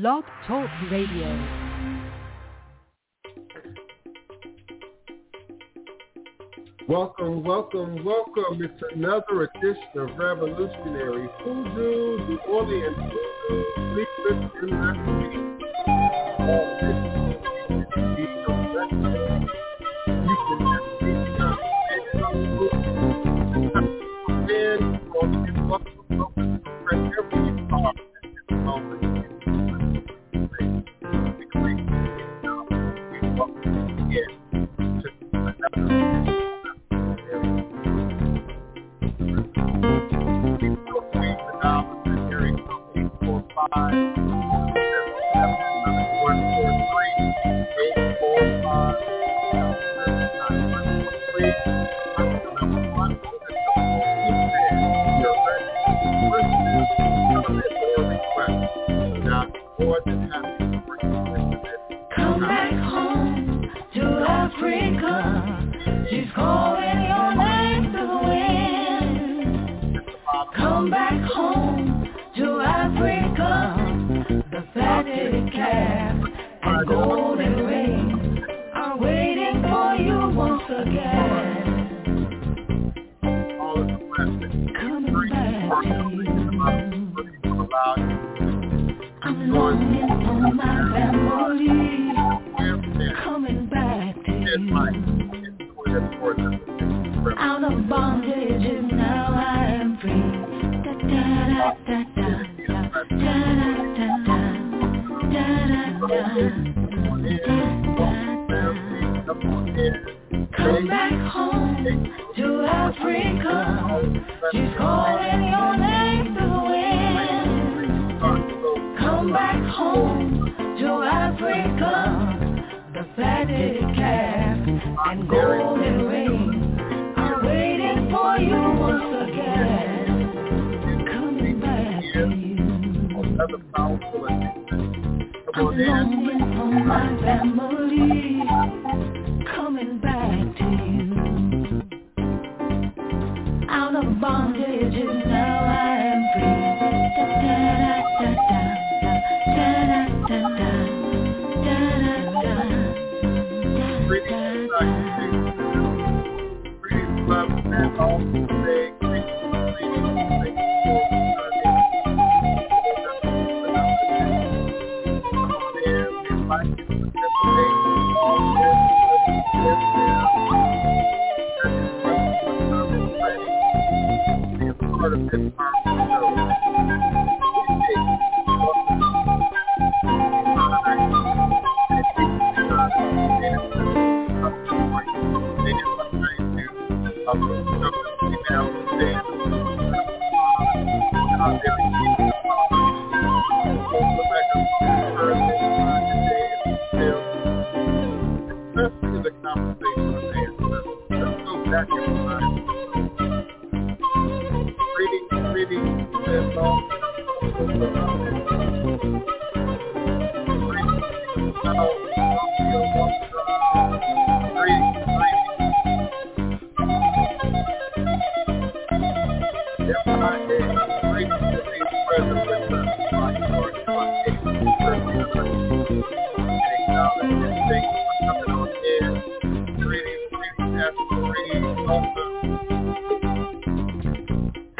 Blog Talk Radio. Welcome, welcome, welcome. It's another edition of Revolutionary Who do Orleans Hoodoo, Sleepless in the City.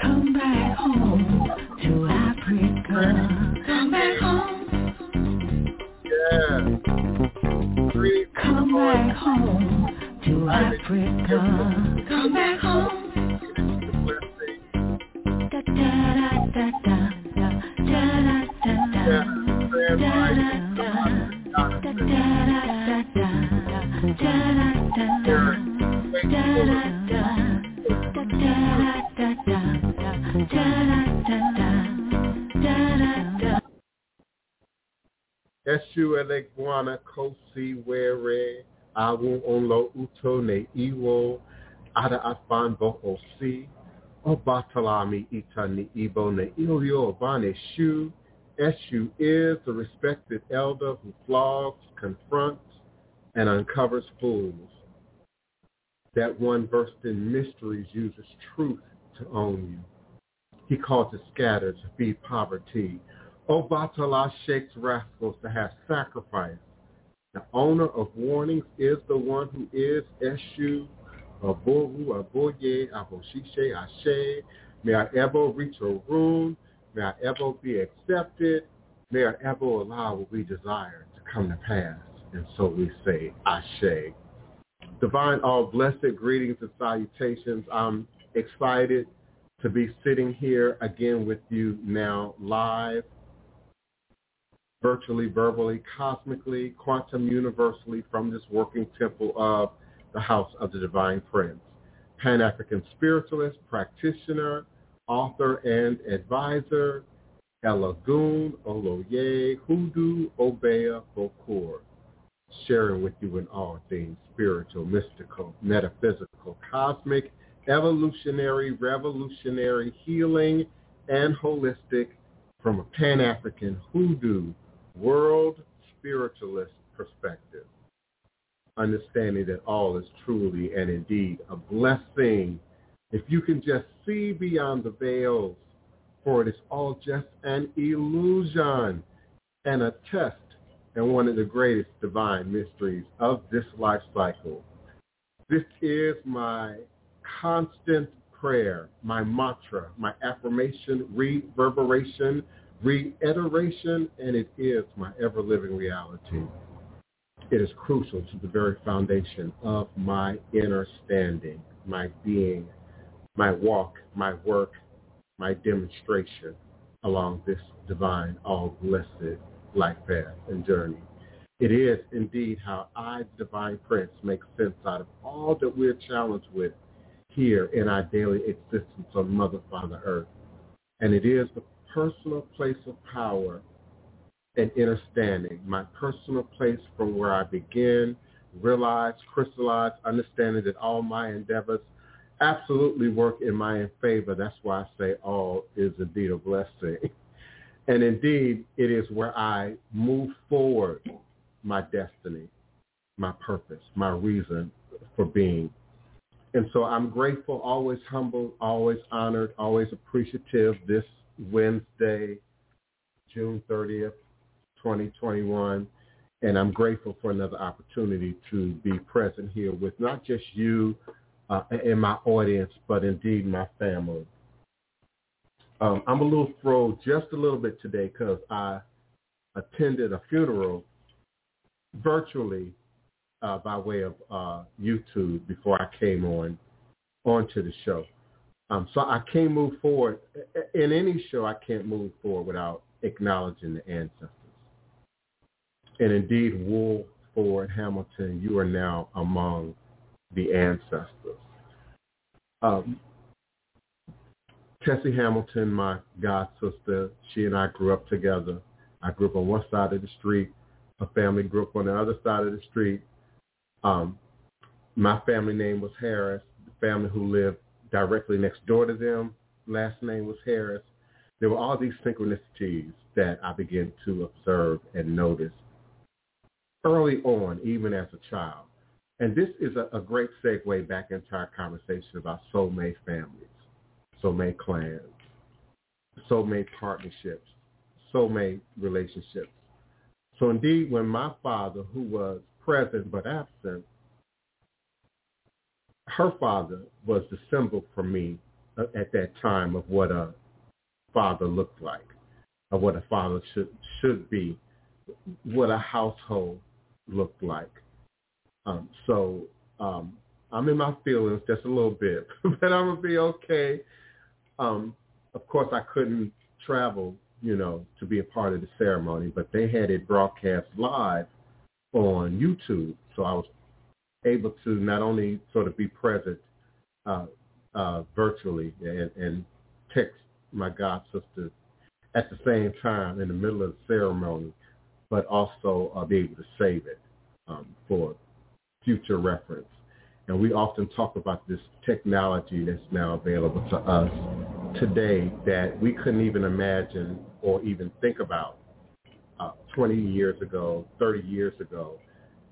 come back home to africa come back home yeah we're coming da da da da da da Eshuele guana kosi were awu onlo uto ne iwo ada afan boho si obatalami ita ni ibo ne ilio obane shu. Eshu is the respected elder who flogs, confronts, and uncovers fools. That one versed in mysteries uses truth to own you. He calls the scatter to feed poverty. Obatala shakes rascals to have sacrifice. The owner of warnings is the one who is Eshu, Aboru, Aboye, Aboshishe, Ashe. May I ever reach a room. May I ever be accepted. May I ever allow what we desire to come to pass. And so we say, Ashe. Divine all blessed greetings and salutations. I'm excited to be sitting here again with you now live, virtually, verbally, cosmically, quantum universally from this working temple of the House of the Divine Prince. Pan-African spiritualist, practitioner, author, and advisor, Elagun Oloye Hudu Obeya Bokur, sharing with you in all things spiritual, mystical, metaphysical, cosmic, evolutionary, revolutionary, healing, and holistic from a Pan-African hoodoo world spiritualist perspective. Understanding that all is truly and indeed a blessing. If you can just see beyond the veils, for it is all just an illusion and a test and one of the greatest divine mysteries of this life cycle. This is my constant prayer, my mantra, my affirmation, reverberation, reiteration, and it is my ever-living reality. It is crucial to the very foundation of my inner standing, my being, my walk, my work, my demonstration along this divine, all-blessed life path and journey. It is indeed how I, the Divine Prince, makes sense out of all that we're challenged with here in our daily existence on Mother, Father, Earth. And it is the personal place of power and understanding, my personal place from where I begin, realize, crystallize, understanding that all my endeavors absolutely work in my favor. That's why I say all is indeed a blessing. And indeed, it is where I move forward my destiny, my purpose, my reason for being. And so I'm grateful, always humble, always honored, always appreciative this Wednesday, June 30th, 2021. And I'm grateful for another opportunity to be present here with not just you uh, and my audience, but indeed my family. Um, I'm a little thrilled just a little bit today because I attended a funeral virtually uh, by way of uh, YouTube before I came on onto the show. Um, so I can't move forward. In any show, I can't move forward without acknowledging the ancestors. And indeed, Wool Ford Hamilton, you are now among the ancestors. Um, Tessie Hamilton, my god sister, she and I grew up together. I grew up on one side of the street. Her family grew up on the other side of the street. Um, my family name was Harris. The family who lived directly next door to them, last name was Harris. There were all these synchronicities that I began to observe and notice early on, even as a child. And this is a, a great segue back into our conversation about soulmate families soulmate clans, soulmate partnerships, soulmate relationships. So indeed, when my father, who was present but absent, her father was the symbol for me at that time of what a father looked like, of what a father should should be, what a household looked like. Um, so um, I'm in my feelings just a little bit, but I'm gonna be okay um, of course, I couldn't travel, you know, to be a part of the ceremony, but they had it broadcast live on YouTube, so I was able to not only sort of be present uh, uh, virtually and, and text my god sister at the same time in the middle of the ceremony, but also uh, be able to save it um, for future reference. And we often talk about this technology that's now available to us today that we couldn't even imagine or even think about uh, 20 years ago, 30 years ago,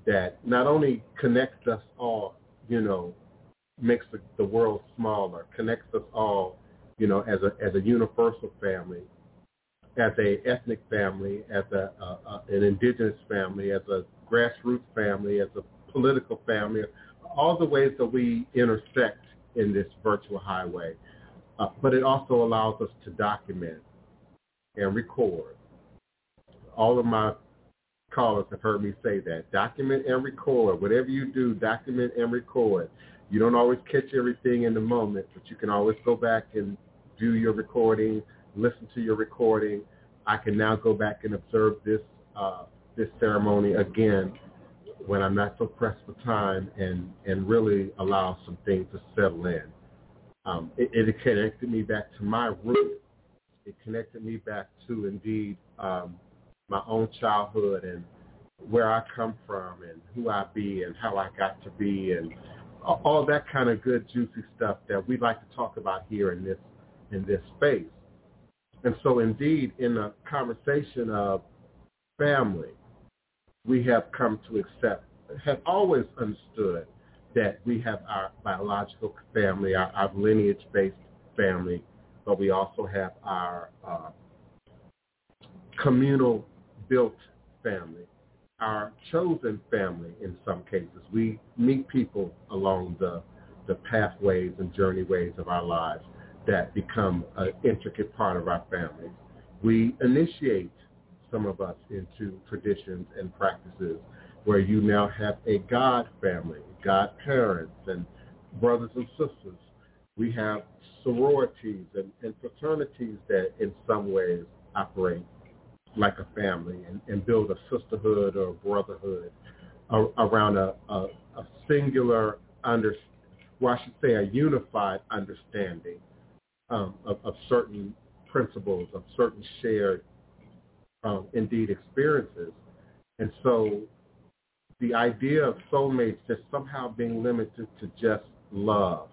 that not only connects us all, you know, makes the, the world smaller, connects us all, you know, as a as a universal family, as a ethnic family, as a, uh, an indigenous family, as a grassroots family, as a political family, all the ways that we intersect in this virtual highway. Uh, but it also allows us to document and record. All of my callers have heard me say that. Document and record. Whatever you do, document and record. You don't always catch everything in the moment, but you can always go back and do your recording, listen to your recording. I can now go back and observe this uh, this ceremony again when I'm not so pressed for time and, and really allow some things to settle in. Um, it, it, connected me back to my roots. It connected me back to, indeed, um, my own childhood and where I come from and who I be and how I got to be and all that kind of good, juicy stuff that we like to talk about here in this in this space. And so, indeed, in the conversation of family, we have come to accept, have always understood that we have our biological family, our, our lineage-based family, but we also have our uh, communal-built family, our chosen family in some cases. We meet people along the, the pathways and journeyways of our lives that become an intricate part of our families. We initiate some of us into traditions and practices where you now have a God family, God parents and brothers and sisters. We have sororities and, and fraternities that in some ways operate like a family and, and build a sisterhood or a brotherhood around a, a, a singular under, well, I should say a unified understanding um, of, of certain principles, of certain shared um, indeed experiences. And so the idea of soulmates just somehow being limited to just love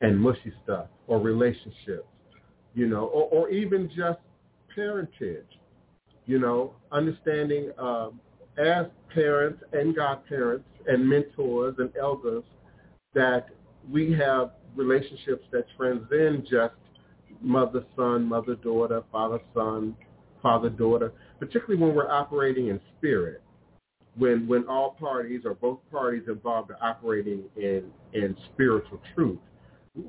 and mushy stuff or relationships, you know, or, or even just parentage, you know, understanding uh, as parents and godparents and mentors and elders that we have relationships that transcend just mother-son, mother-daughter, father-son, father-daughter, particularly when we're operating in spirit, when when all parties or both parties involved are operating in, in spiritual truth.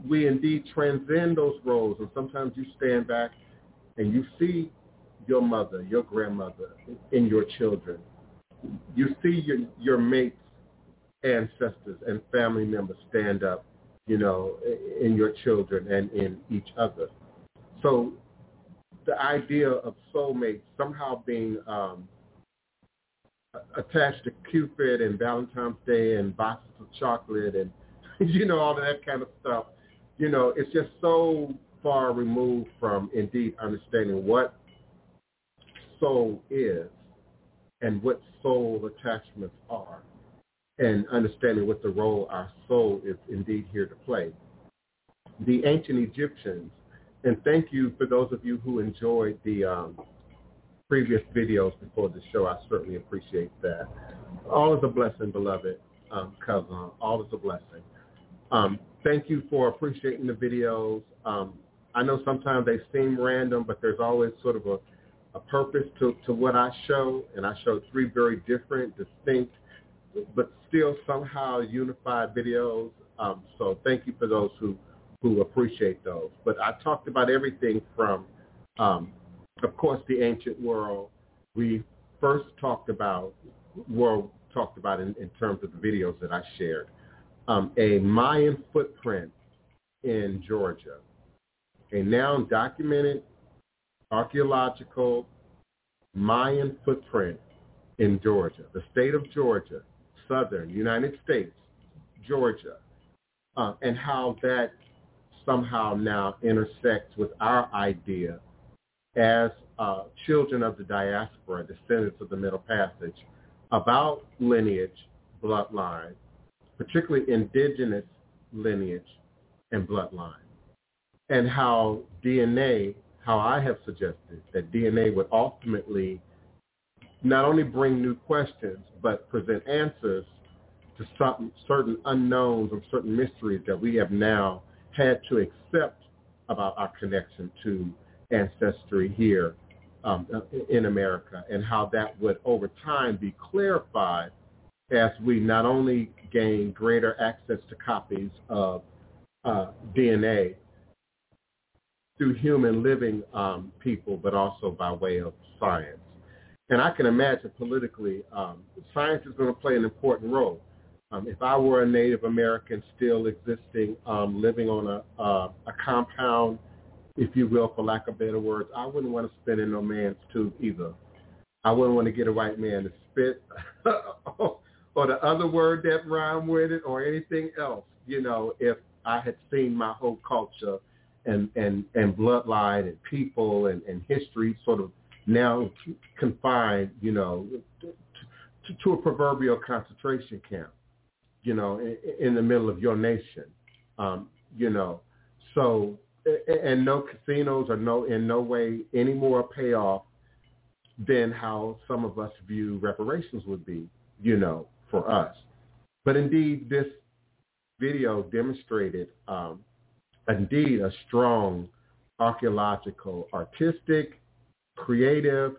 We indeed transcend those roles, and sometimes you stand back and you see your mother, your grandmother in your children. You see your, your mates, ancestors, and family members stand up, you know, in your children and in each other. So the idea of soulmates somehow being um, attached to Cupid and Valentine's Day and boxes of chocolate and you know all of that kind of stuff. You know, it's just so far removed from indeed understanding what soul is and what soul attachments are and understanding what the role our soul is indeed here to play. The ancient Egyptians and thank you for those of you who enjoyed the um, previous videos before the show. I certainly appreciate that. All is a blessing, beloved um, cousin. All is a blessing. Um, thank you for appreciating the videos. Um, I know sometimes they seem random, but there's always sort of a, a purpose to, to what I show, and I show three very different, distinct, but still somehow unified videos. Um, so thank you for those who who appreciate those. But I talked about everything from, um, of course, the ancient world. We first talked about, world talked about in, in terms of the videos that I shared, um, a Mayan footprint in Georgia, a now documented archaeological Mayan footprint in Georgia, the state of Georgia, southern United States, Georgia, uh, and how that somehow now intersects with our idea as uh, children of the diaspora, descendants of the Middle Passage, about lineage, bloodline, particularly indigenous lineage and bloodline, and how DNA, how I have suggested that DNA would ultimately not only bring new questions, but present answers to some, certain unknowns or certain mysteries that we have now had to accept about our connection to ancestry here um, in America and how that would over time be clarified as we not only gain greater access to copies of uh, DNA through human living um, people, but also by way of science. And I can imagine politically, um, science is going to play an important role. Um, if I were a Native American still existing, um, living on a, uh, a compound, if you will, for lack of better words, I wouldn't want to spit in no man's tube either. I wouldn't want to get a white man to spit or the other word that rhyme with it or anything else, you know, if I had seen my whole culture and, and, and bloodline and people and, and history sort of now confined, you know, to, to a proverbial concentration camp, you know, in, in the middle of your nation, um, you know. So, and no casinos are no in no way any more payoff than how some of us view reparations would be, you know for us. But indeed, this video demonstrated um, indeed a strong archaeological, artistic, creative,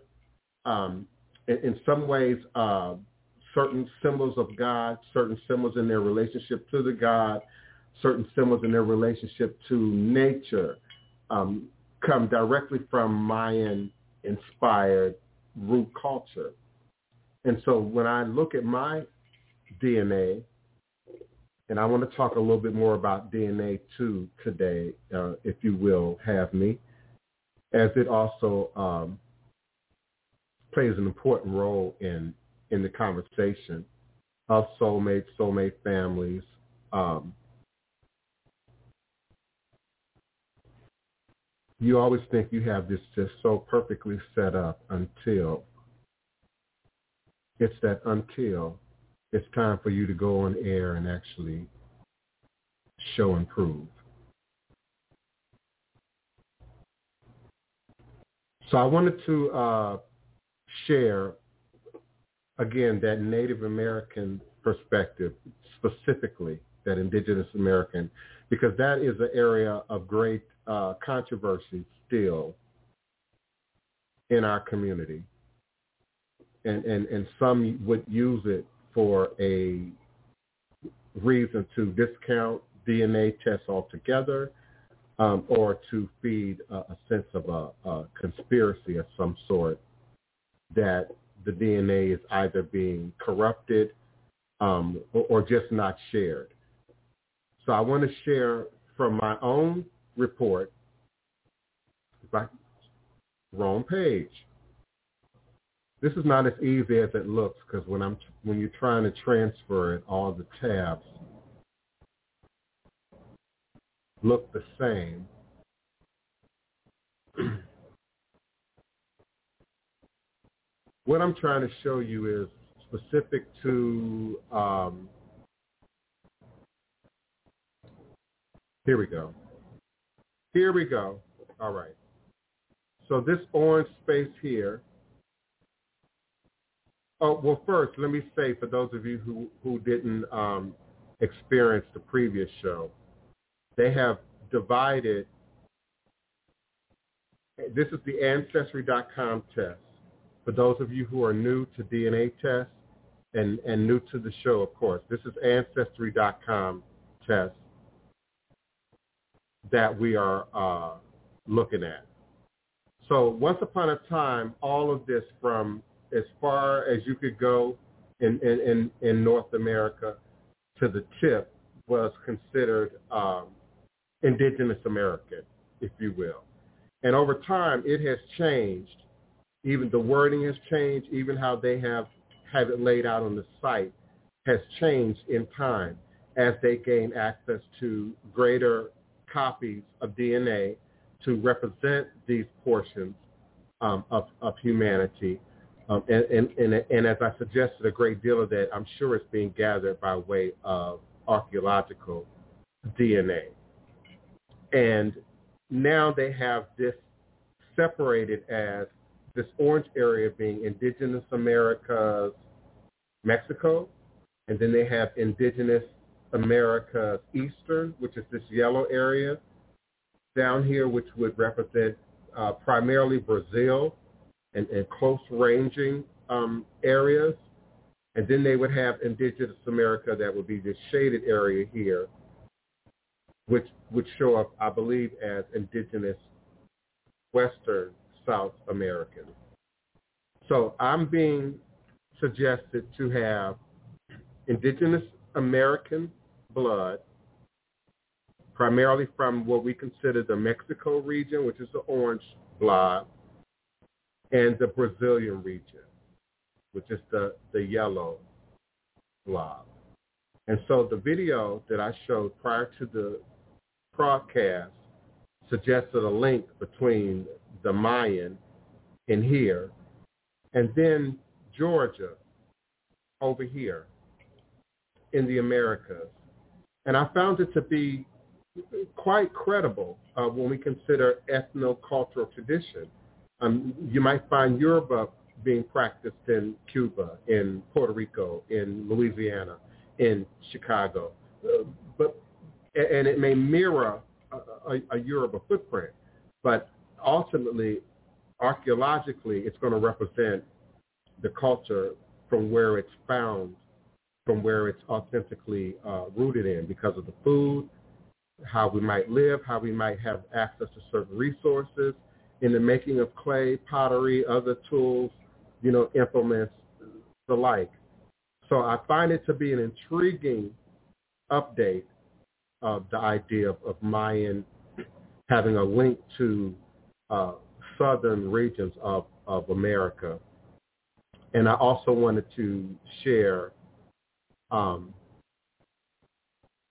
um, in, in, some ways, uh, certain symbols of God, certain symbols in their relationship to the God, certain symbols in their relationship to nature um, come directly from Mayan-inspired root culture. And so when I look at my DNA, and I want to talk a little bit more about DNA too today, uh, if you will have me, as it also um, plays an important role in in the conversation of soulmates, soulmate families. Um, you always think you have this just so perfectly set up until it's that until it's time for you to go on air and actually show and prove. So I wanted to uh, share, again, that Native American perspective, specifically that Indigenous American, because that is an area of great uh, controversy still in our community. And, and, and some would use it for a reason to discount DNA tests altogether um, or to feed a, a sense of a, a, conspiracy of some sort that the DNA is either being corrupted um, or, just not shared. So I want to share from my own report, I, wrong page this is not as easy as it looks because when I'm when you're trying to transfer it, all the tabs look the same. what I'm trying to show you is specific to um, here we go. Here we go. All right. So this orange space here Oh, well, first, let me say for those of you who, who didn't um, experience the previous show, they have divided, this is the Ancestry.com test. For those of you who are new to DNA tests and, and new to the show, of course, this is Ancestry.com test that we are uh, looking at. So once upon a time, all of this from as far as you could go in, in, in, in North America to the tip was considered um, indigenous American, if you will. And over time, it has changed. Even the wording has changed. Even how they have have it laid out on the site has changed in time as they gain access to greater copies of DNA to represent these portions um, of, of humanity um, and, and, and, and, as I suggested, a great deal of that, I'm sure is being gathered by way of archaeological DNA. And now they have this separated as this orange area being indigenous Americas, Mexico, and then they have indigenous Americas Eastern, which is this yellow area down here, which would represent uh, primarily Brazil, and, and close ranging um, areas. And then they would have indigenous America that would be this shaded area here, which would show up, I believe, as indigenous Western South American. So I'm being suggested to have indigenous American blood, primarily from what we consider the Mexico region, which is the orange blob, and the Brazilian region, which is the, the yellow blob. And so the video that I showed prior to the broadcast suggested a link between the Mayan in here and then Georgia over here in the Americas. And I found it to be quite credible uh, when we consider ethno-cultural tradition. Um, you might find Yoruba being practiced in Cuba, in Puerto Rico, in Louisiana, in Chicago, uh, but and it may mirror a, a, a Yoruba footprint, but ultimately, archaeologically, it's going to represent the culture from where it's found, from where it's authentically uh, rooted in because of the food, how we might live, how we might have access to certain resources in the making of clay, pottery, other tools, you know, implements, the like. So I find it to be an intriguing update of the idea of, of Mayan having a link to uh, southern regions of, of America and I also wanted to share um,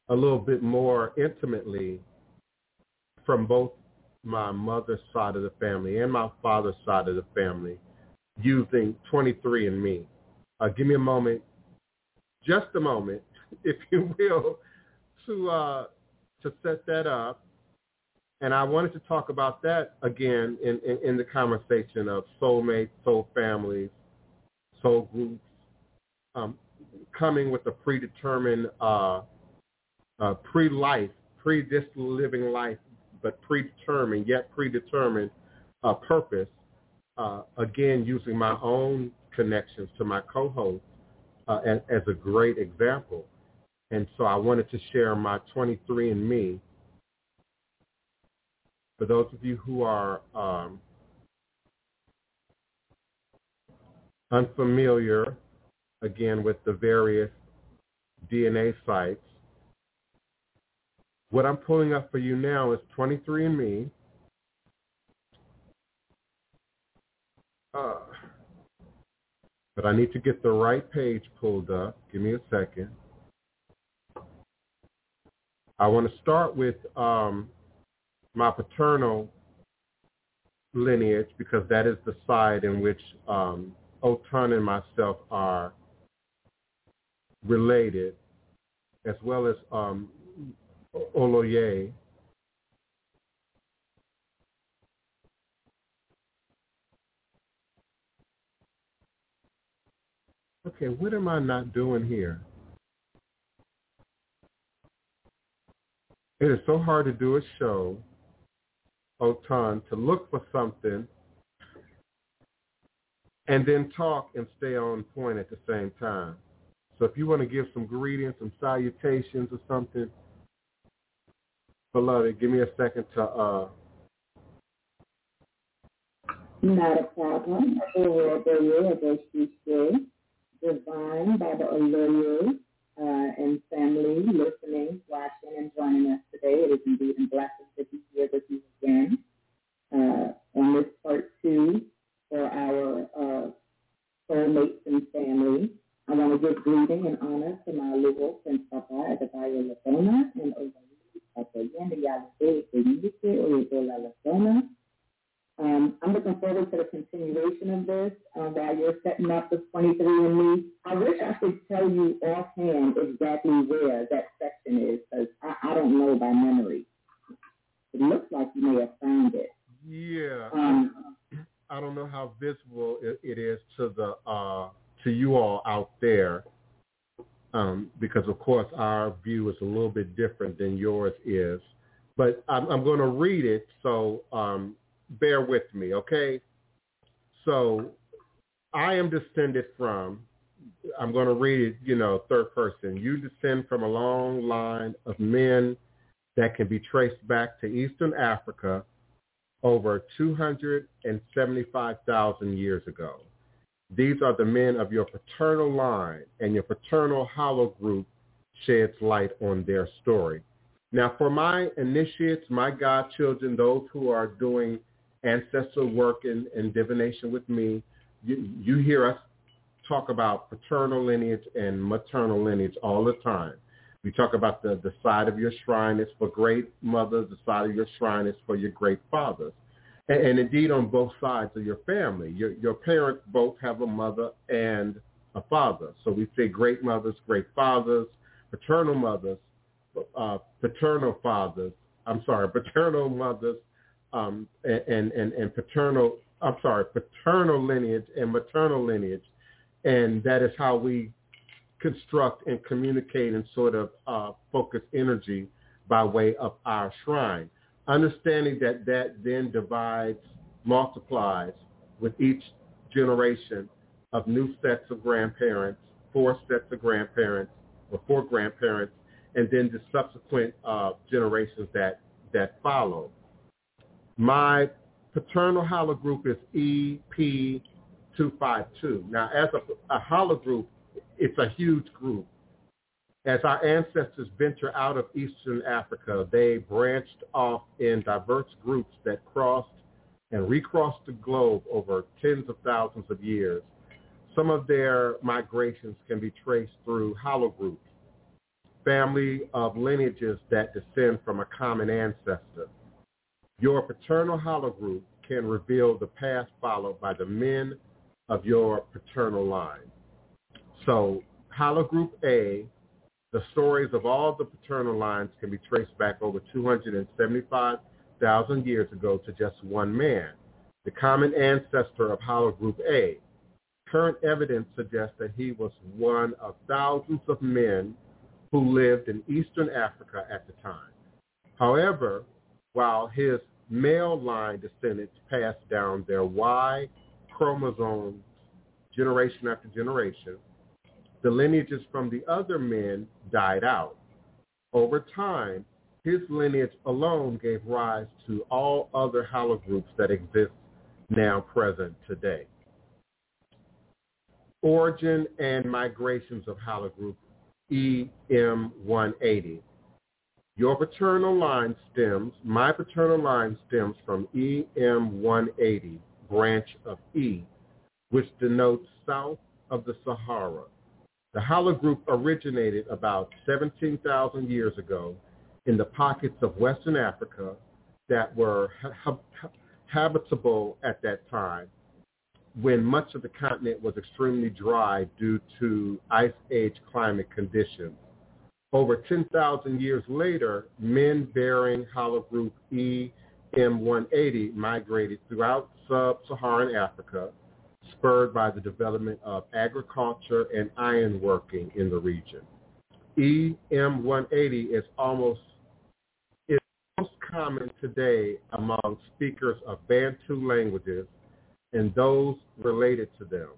a little bit more intimately from both my mother's side of the family and my father's side of the family using 23andMe. Uh, give me a moment, just a moment, if you will, to uh, to set that up. And I wanted to talk about that again in, in, in the conversation of soulmates, soul families, soul groups um, coming with a predetermined uh, uh, pre-life, pre-this living life, but predetermined, yet predetermined uh, purpose, uh, again, using my own connections to my co-host uh, as, as a great example. And so I wanted to share my 23andMe. For those of you who are um, unfamiliar, again, with the various DNA sites, what I'm pulling up for you now is 23andMe. Uh, but I need to get the right page pulled up. Give me a second. I want to start with um, my paternal lineage because that is the side in which um, Otun and myself are related, as well as um, Oloye. Okay, what am I not doing here? It is so hard to do a show, Otun, to look for something and then talk and stay on point at the same time. So if you want to give some greetings, some salutations or something, beloved, give me a second to uh not a problem. Divine, Baba Oloye, uh, and family listening, watching, and joining us today. It is indeed a blessing to be here with you again uh, on this part two for our uh, soulmates and family. I want to give greeting and honor to my Lugo Prince Papa Adebayo Ladona and Oyayende Yalade Benike Oyebola Ladona. Um, I'm looking forward to the continuation of this uh, while you're setting up the 23andMe. I wish I could tell you offhand exactly where that section is because I, I don't know by memory. It looks like you may have found it. Yeah. Um, I don't know how visible it, it is to the uh, to you all out there, um, because of course our view is a little bit different than yours is. But I'm, I'm going to read it, so um, bear with me, okay? So I am descended from, I'm going to read it, you know, third person. You descend from a long line of men that can be traced back to Eastern Africa over 275,000 years ago. These are the men of your paternal line, and your paternal hollow group sheds light on their story. Now, for my initiates, my godchildren, those who are doing ancestral work and, and divination with me, you, you hear us talk about paternal lineage and maternal lineage all the time. We talk about the, the side of your shrine is for great mothers, the side of your shrine is for your great fathers. And, and indeed on both sides of your family. Your, your parents both have a mother and a father. So we say great mothers, great fathers, paternal mothers, uh, paternal fathers, I'm sorry, paternal mothers, um, and, and, and paternal, I'm sorry, paternal lineage and maternal lineage. And that is how we construct and communicate and sort of uh, focus energy by way of our shrine. Understanding that that then divides, multiplies with each generation of new sets of grandparents, four sets of grandparents, or four grandparents, and then the subsequent uh, generations that, that follow. My paternal haplogroup is EP252. Now, as a, a haplogroup, it's a huge group. As our ancestors venture out of Eastern Africa, they branched off in diverse groups that crossed and recrossed the globe over tens of thousands of years. Some of their migrations can be traced through haplogroups, family of lineages that descend from a common ancestor. Your paternal haplogroup can reveal the path followed by the men of your paternal line. So haplogroup A, the stories of all the paternal lines can be traced back over 275,000 years ago to just one man, the common ancestor of haplogroup A. Current evidence suggests that he was one of thousands of men who lived in Eastern Africa at the time. However, while his male line descendants passed down their Y chromosomes generation after generation, the lineages from the other men died out. Over time, his lineage alone gave rise to all other haplogroups that exist now present today. Origin and migrations of haplogroup EM180. Your paternal line stems, my paternal line stems from EM180, branch of E, which denotes south of the Sahara. The haplogroup originated about 17,000 years ago in the pockets of Western Africa that were ha- habitable at that time when much of the continent was extremely dry due to ice age climate conditions. Over 10,000 years later, men bearing haplogroup EM180 migrated throughout sub-Saharan Africa, spurred by the development of agriculture and ironworking in the region. EM180 is almost is most common today among speakers of Bantu languages and those related to them.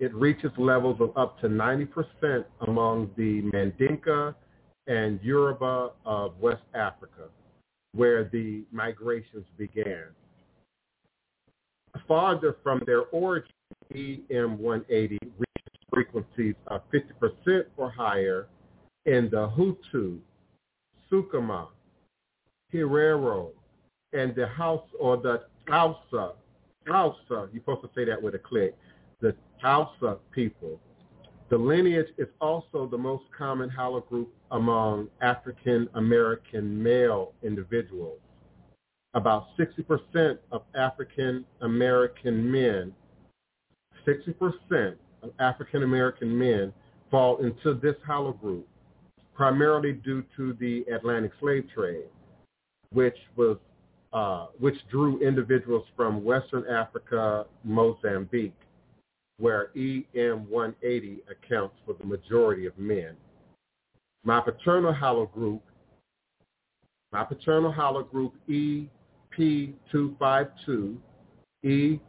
It reaches levels of up to 90% among the Mandinka and Yoruba of West Africa, where the migrations began. Farther from their origin, EM180 reaches frequencies of 50% or higher in the Hutu, Sukuma, Herero, and the House or the Hausa, Hausa, you're supposed to say that with a click, the Hausa people the lineage is also the most common haplogroup among African American male individuals. About 60% of African American men, 60% of African American men fall into this haplogroup, primarily due to the Atlantic slave trade, which was uh, which drew individuals from Western Africa, Mozambique, where EM180 accounts for the majority of men. My paternal haplogroup, my paternal haplogroup EP252, E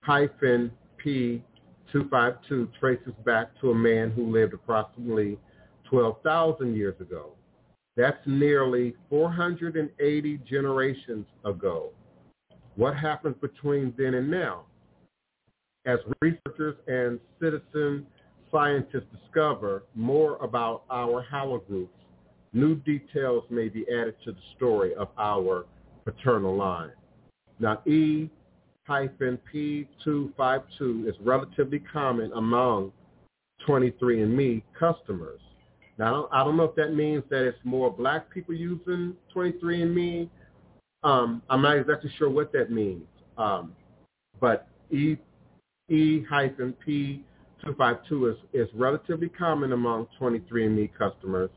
hyphen P252 traces back to a man who lived approximately 12,000 years ago. That's nearly 480 generations ago. What happens between then and now? As researchers and citizen scientists discover more about our haplogroups, new details may be added to the story of our paternal line. Now, E hyphen P252 is relatively common among 23andMe customers. Now, I don't know if that means that it's more black people using 23andMe. Um, I'm not exactly sure what that means. Um, but E, e hyphen P252 is, is relatively common among 23andMe customers.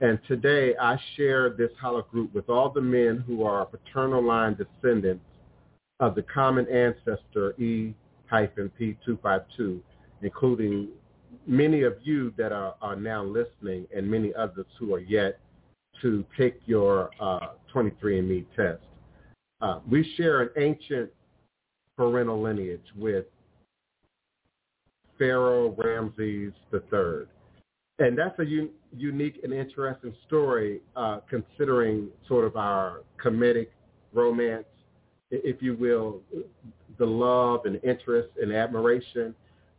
And today I share this haplogroup with all the men who are paternal line descendants of the common ancestor E hyphen P252, including many of you that are, are now listening and many others who are yet to take your uh, 23andMe test. Uh, we share an ancient parental lineage with Pharaoh Ramses III. And that's a un- unique and interesting story uh, considering sort of our Kemetic romance, if you will, the love and interest and admiration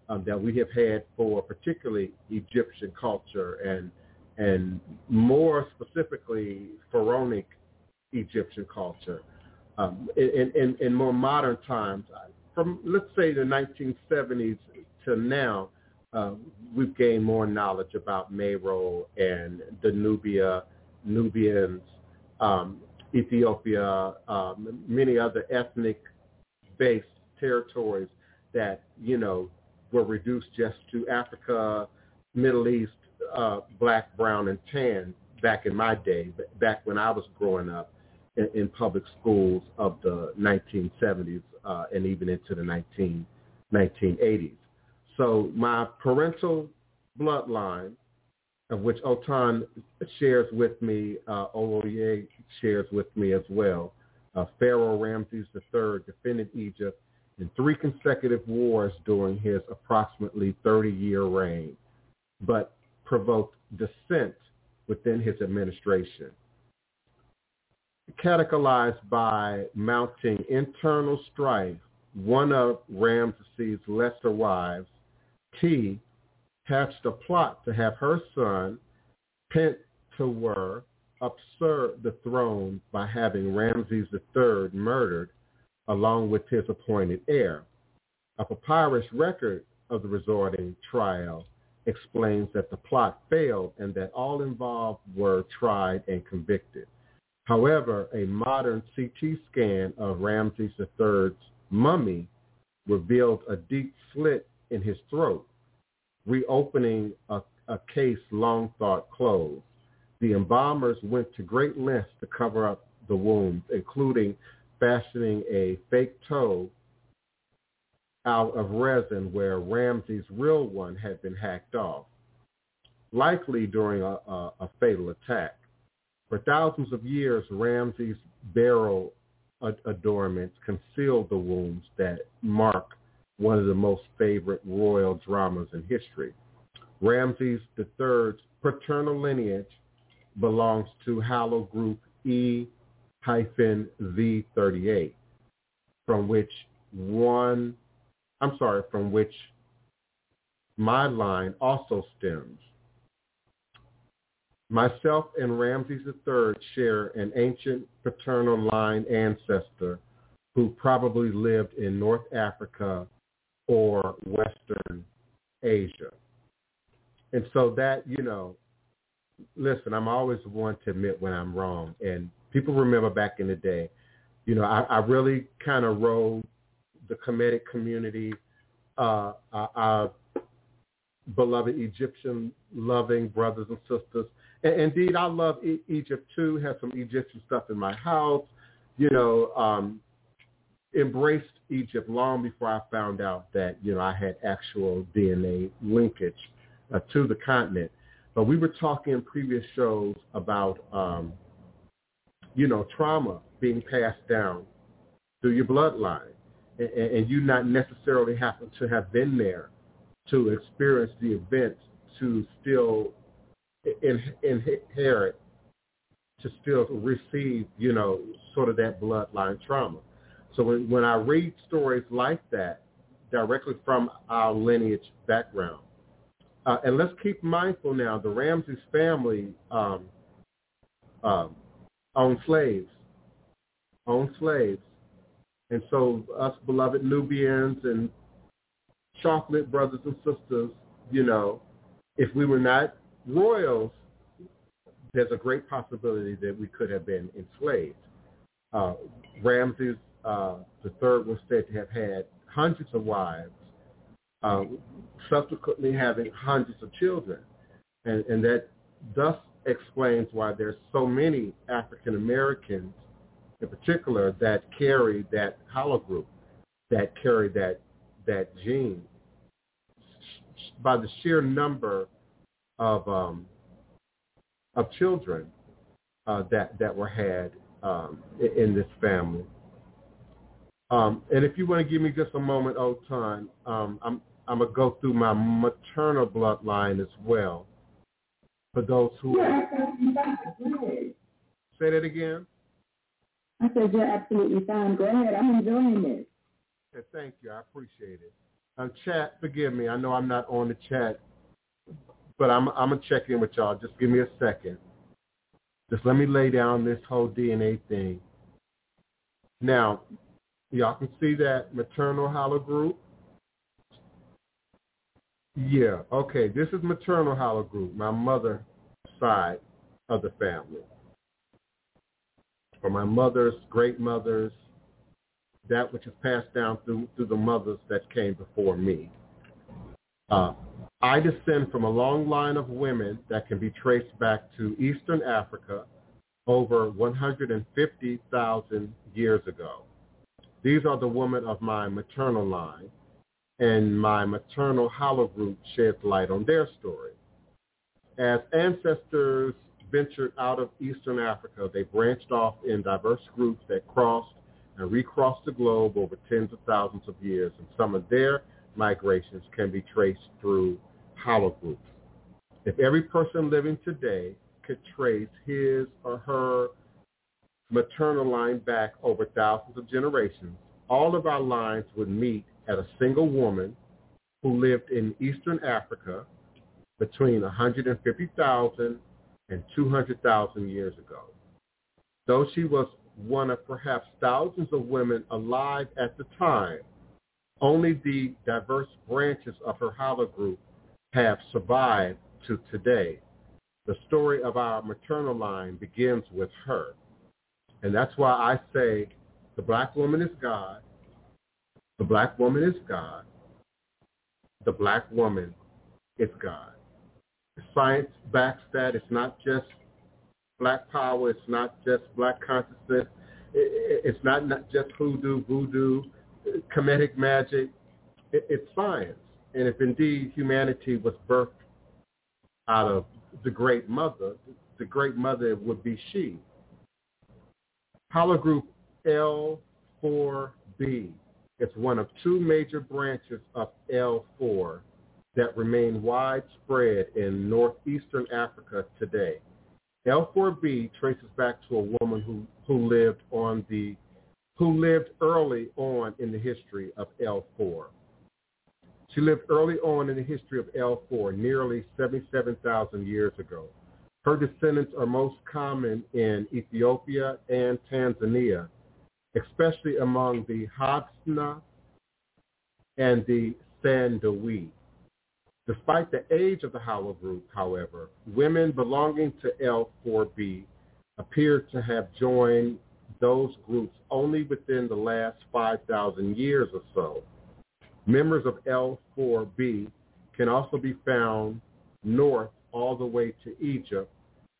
um, that we have had for particularly Egyptian culture and and more specifically pharaonic Egyptian culture. Um, in, in, in more modern times, from let's say the 1970s to now, uh, we've gained more knowledge about Meroe and the Nubia, Nubians, um, Ethiopia, um, many other ethnic-based territories that you know were reduced just to Africa, Middle East, uh, black, brown, and tan back in my day, back when I was growing up in, in public schools of the 1970s uh, and even into the 19, 1980s. So my parental bloodline, of which Otun shares with me, uh, Oloye shares with me as well, uh, Pharaoh Ramses III defended Egypt in three consecutive wars during his approximately 30-year reign, but provoked dissent within his administration. Catechized by mounting internal strife, one of Ramses' lesser wives, T, hatched a plot to have her son, Pentawer, usurp the throne by having Ramses III murdered along with his appointed heir. A papyrus record of the resorting trial explains that the plot failed and that all involved were tried and convicted. However, a modern CT scan of Ramses III's mummy revealed a deep slit in his throat, reopening a, a case long thought closed. The embalmers went to great lengths to cover up the wounds, including fashioning a fake toe out of resin where Ramses' real one had been hacked off, likely during a, a, a fatal attack. For thousands of years, Ramses' burial adornments concealed the wounds that mark one of the most favorite royal dramas in history. Ramses III's paternal lineage belongs to Haplogroup E hyphen V38, from which one, I'm sorry, from which my line also stems. Myself and Ramses III share an ancient paternal line ancestor who probably lived in North Africa or Western Asia. And so that, you know, listen, I'm always one to admit when I'm wrong. And people remember back in the day, you know, I, I really kind of rode the Kemetic community, uh, our, our beloved Egyptian loving brothers and sisters. And indeed, I love e- Egypt too. Have some Egyptian stuff in my house. You know, um, embraced Egypt long before I found out that you know I had actual DNA linkage uh, to the continent. But we were talking in previous shows about um, you know, trauma being passed down through your bloodline. and, and you not necessarily happen to have been there to experience the events to still in, inherit, to still receive, you know, sort of that bloodline trauma. So when, when I read stories like that directly from our lineage background, uh, and let's keep mindful now, the Ramses family um, um, owned slaves, owned slaves. And so us beloved Nubians and chocolate brothers and sisters, you know, if we were not royals, there's a great possibility that we could have been enslaved. Uh, Ramses uh, the third was said to have had hundreds of wives, uh, subsequently having hundreds of children. And, and that thus explains why there's so many African Americans in particular that carry that haplogroup, that carry that, that gene by the sheer number of um, of children uh, that that were had um, in, this family. Um, and if you want to give me just a moment, old time, um, I'm I'm gonna go through my maternal bloodline as well. For those who yeah, say that again. I said you're absolutely fine. Go ahead. I'm enjoying this. Okay, thank you. I appreciate it. Um, chat, forgive me. I know I'm not on the chat, but I'm I'm gonna check in with y'all. Just give me a second. Just let me lay down this whole DNA thing. Now, y'all can see that maternal haplogroup. Yeah, okay. This is maternal haplogroup, my mother side of the family. For my mother's great mothers, that which is passed down through through the mothers that came before me. Uh, I descend from a long line of women that can be traced back to Eastern Africa over 150,000 years ago. These are the women of my maternal line, and my maternal haplogroup sheds light on their story. As ancestors ventured out of Eastern Africa, they branched off in diverse groups that crossed and recrossed the globe over tens of thousands of years, and some of their migrations can be traced through haplogroups. If every person living today could trace his or her maternal line back over thousands of generations, all of our lines would meet at a single woman who lived in Eastern Africa between 150,000 and 200,000 years ago. Though she was one of perhaps thousands of women alive at the time, only the diverse branches of her haplogroup have survived to today. The story of our maternal line begins with her. And that's why I say the black woman is God. The black woman is God. The black woman is God. Science backs that. It's not just black power. It's not just black consciousness. It's not, not just hoodoo, voodoo, Kemetic magic. It's science. And if indeed humanity was birthed out of the great mother, the great mother would be she. Haplogroup L4B is one of two major branches of L4 that remain widespread in northeastern Africa today. L4B traces back to a woman who, who lived on the who lived early on in the history of L4. She lived early on in the history of L4, nearly 77,000 years ago. Her descendants are most common in Ethiopia and Tanzania, especially among the Hadza and the Sandawe. Despite the age of the haplogroup, however, women belonging to L4B appear to have joined those groups only within the last 5,000 years or so. Members of L4B can also be found north all the way to Egypt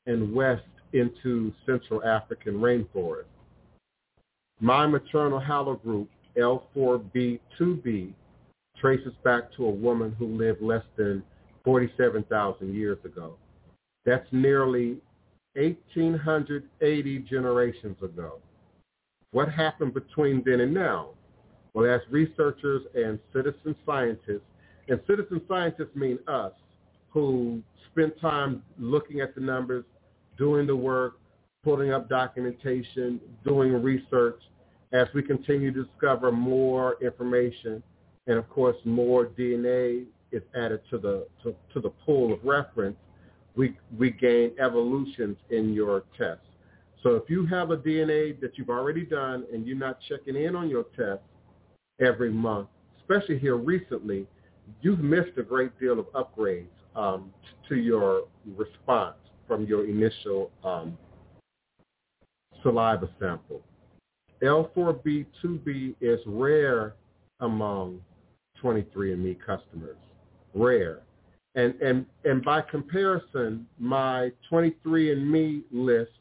and west into Central African rainforest. My maternal haplogroup, L4B2B, traces back to a woman who lived less than 47,000 years ago. That's nearly 1,880 generations ago. What happened between then and now? Well, as researchers and citizen scientists, and citizen scientists mean us, who spend time looking at the numbers, doing the work, putting up documentation, doing research, as we continue to discover more information, and of course more DNA is added to the to, to the pool of reference, we we gain evolutions in your test. So if you have a DNA that you've already done and you're not checking in on your test every month, especially here recently, you've missed a great deal of upgrades um, to your response from your initial um, saliva sample. L4B2B is rare among 23andMe customers, rare. And, and, and by comparison, my 23andMe list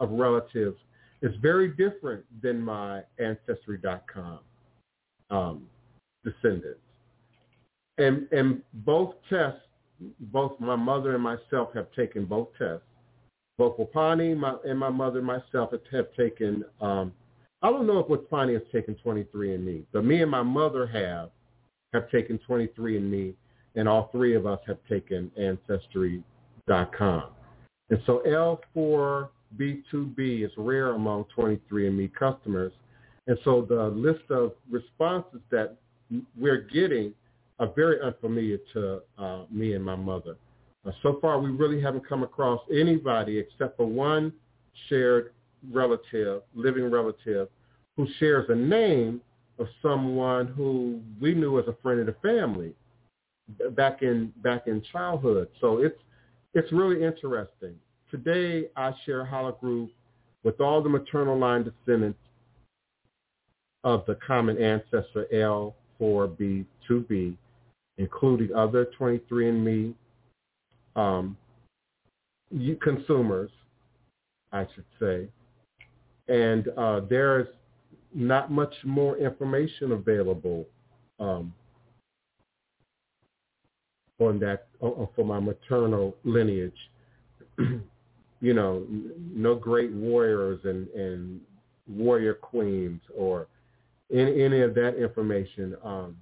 of relatives is very different than my Ancestry.com um, descendants. And, and both tests, both my mother and myself have taken both tests. Both Wapani my, and my mother and myself have taken um, I don't know if Pliny has taken 23andMe, but me and my mother have have taken 23andMe, and all three of us have taken Ancestry.com. And so L4B2B is rare among 23andMe customers. And so the list of responses that we're getting are very unfamiliar to uh, me and my mother. Uh, so far, we really haven't come across anybody except for one shared relative, living relative, who shares a name of someone who we knew as a friend of the family back in back in childhood. So it's it's really interesting. Today I share Haplogroup with all the maternal line descendants of the common ancestor L4B2B, including other 23andMe um, consumers, I should say, and uh, there's not much more information available um, on that uh, for my maternal lineage. you know, no great warriors and, and warrior queens or any, any of that information. Um,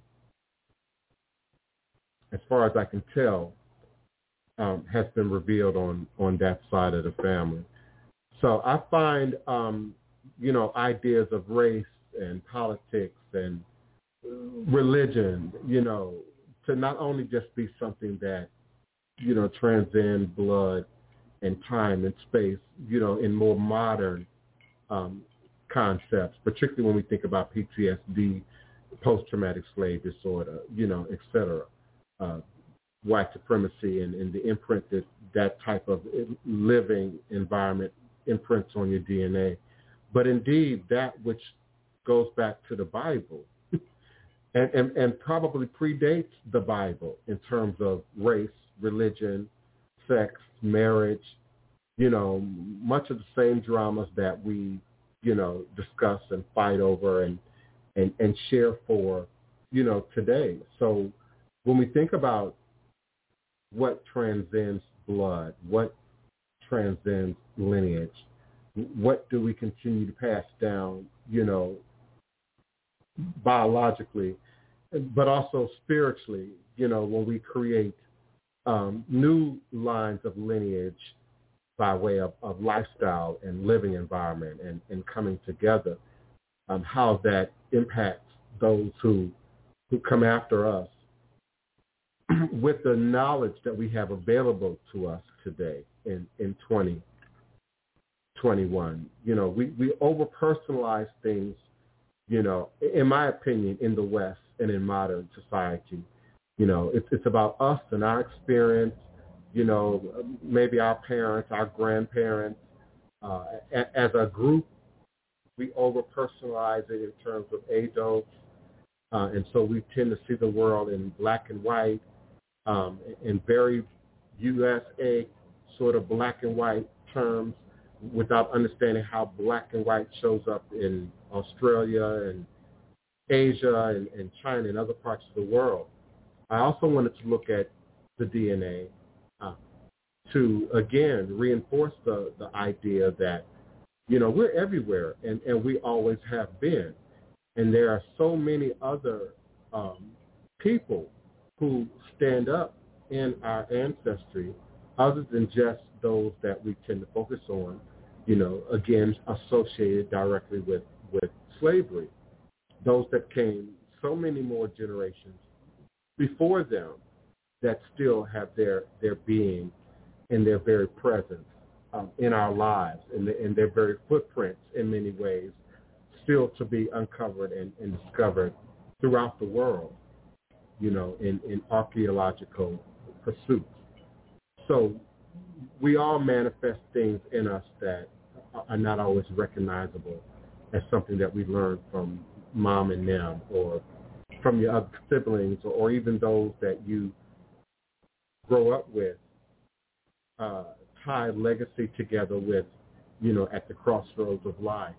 as far as I can tell, um, has been revealed on, on that side of the family. So I find, um, you know, ideas of race and politics and religion, you know, to not only just be something that, you know, transcend blood and time and space, you know, in more modern um, concepts, particularly when we think about PTSD, post-traumatic slave disorder, you know, et cetera, uh, white supremacy and, and the imprint that that type of living environment imprints on your DNA. But indeed, that which goes back to the Bible and, and, and probably predates the Bible in terms of race, religion, sex, marriage, you know, much of the same dramas that we, you know, discuss and fight over and, and, and share for, you know, today. So when we think about what transcends blood, what transcends lineage, what do we continue to pass down, you know, biologically, but also spiritually, you know, when we create um, new lines of lineage by way of, of lifestyle and living environment and, and coming together, um, how that impacts those who who come after us with the knowledge that we have available to us today in, in 2021. You know, we, we over-personalize things you know, in my opinion, in the West and in modern society. You know, it's it's about us and our experience. You know, maybe our parents, our grandparents. Uh, as a group, we over personalize it in terms of adults, uh, and so we tend to see the world in black and white, um, in very USA sort of black and white terms, without understanding how black and white shows up in Australia and Asia and, and China and other parts of the world. I also wanted to look at the DNA uh, to, again, reinforce the, the idea that, you know, we're everywhere and, and we always have been. And there are so many other um, people who stand up in our ancestry other than just those that we tend to focus on, you know, again, associated directly with, with slavery. Those that came so many more generations before them that still have their, their being and their very presence um, in our lives and, the, and their very footprints in many ways still to be uncovered and, and discovered throughout the world, you know, in, in archaeological pursuits. So we all manifest things in us that are not always recognizable as something that we learned from mom and them or from your other siblings or, even those that you grow up with uh, tie legacy together with, you know, at the crossroads of life,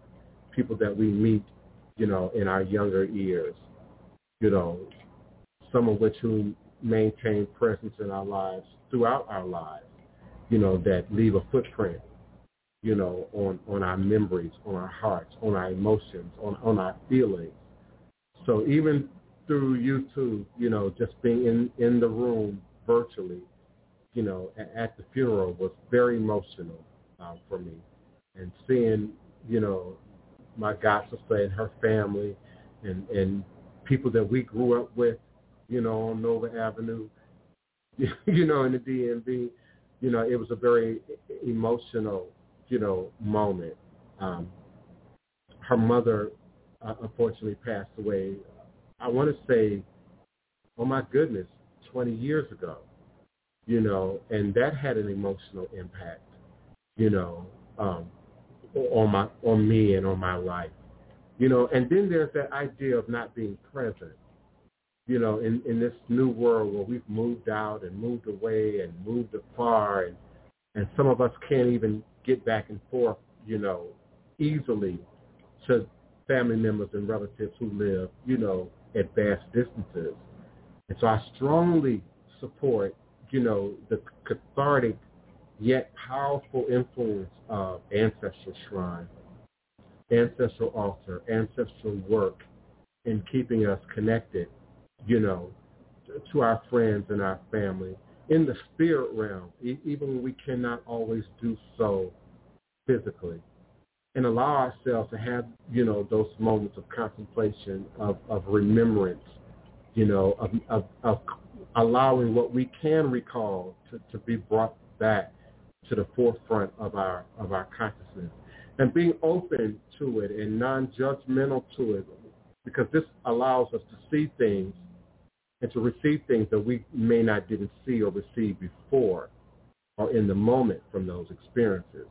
people that we meet, you know, in our younger years, you know, some of which who maintain presence in our lives throughout our lives, you know, that leave a footprint, you know, on, on our memories, on our hearts, on our emotions, on, on our feelings. So even through YouTube, you know, just being in, in the room virtually, you know, at the funeral was very emotional uh, for me. And seeing, you know, my god sister and her family and, and people that we grew up with, you know, on Nova Avenue, you know, in the DMV, you know, it was a very emotional, you know, moment. Um, her mother, uh, unfortunately, passed away. I want to say, oh my goodness, 20 years ago you know, and that had an emotional impact, you know, um, on my on me and on my life, you know. And then there's that idea of not being present, you know, in in this new world where we've moved out and moved away and moved afar, and and some of us can't even get back and forth, you know, easily to family members and relatives who live, you know, at vast distances. And so I strongly support you know, the cathartic yet powerful influence of ancestral shrine, ancestral altar, ancestral work in keeping us connected, you know, to our friends and our family in the spirit realm, even when we cannot always do so physically. And allow ourselves to have, you know, those moments of contemplation, of, of remembrance, you know, of, of, of allowing what we can recall to, to be brought back to the forefront of our of our consciousness and being open to it and non-judgmental to it because this allows us to see things and to receive things that we may not didn't see or receive before or in the moment from those experiences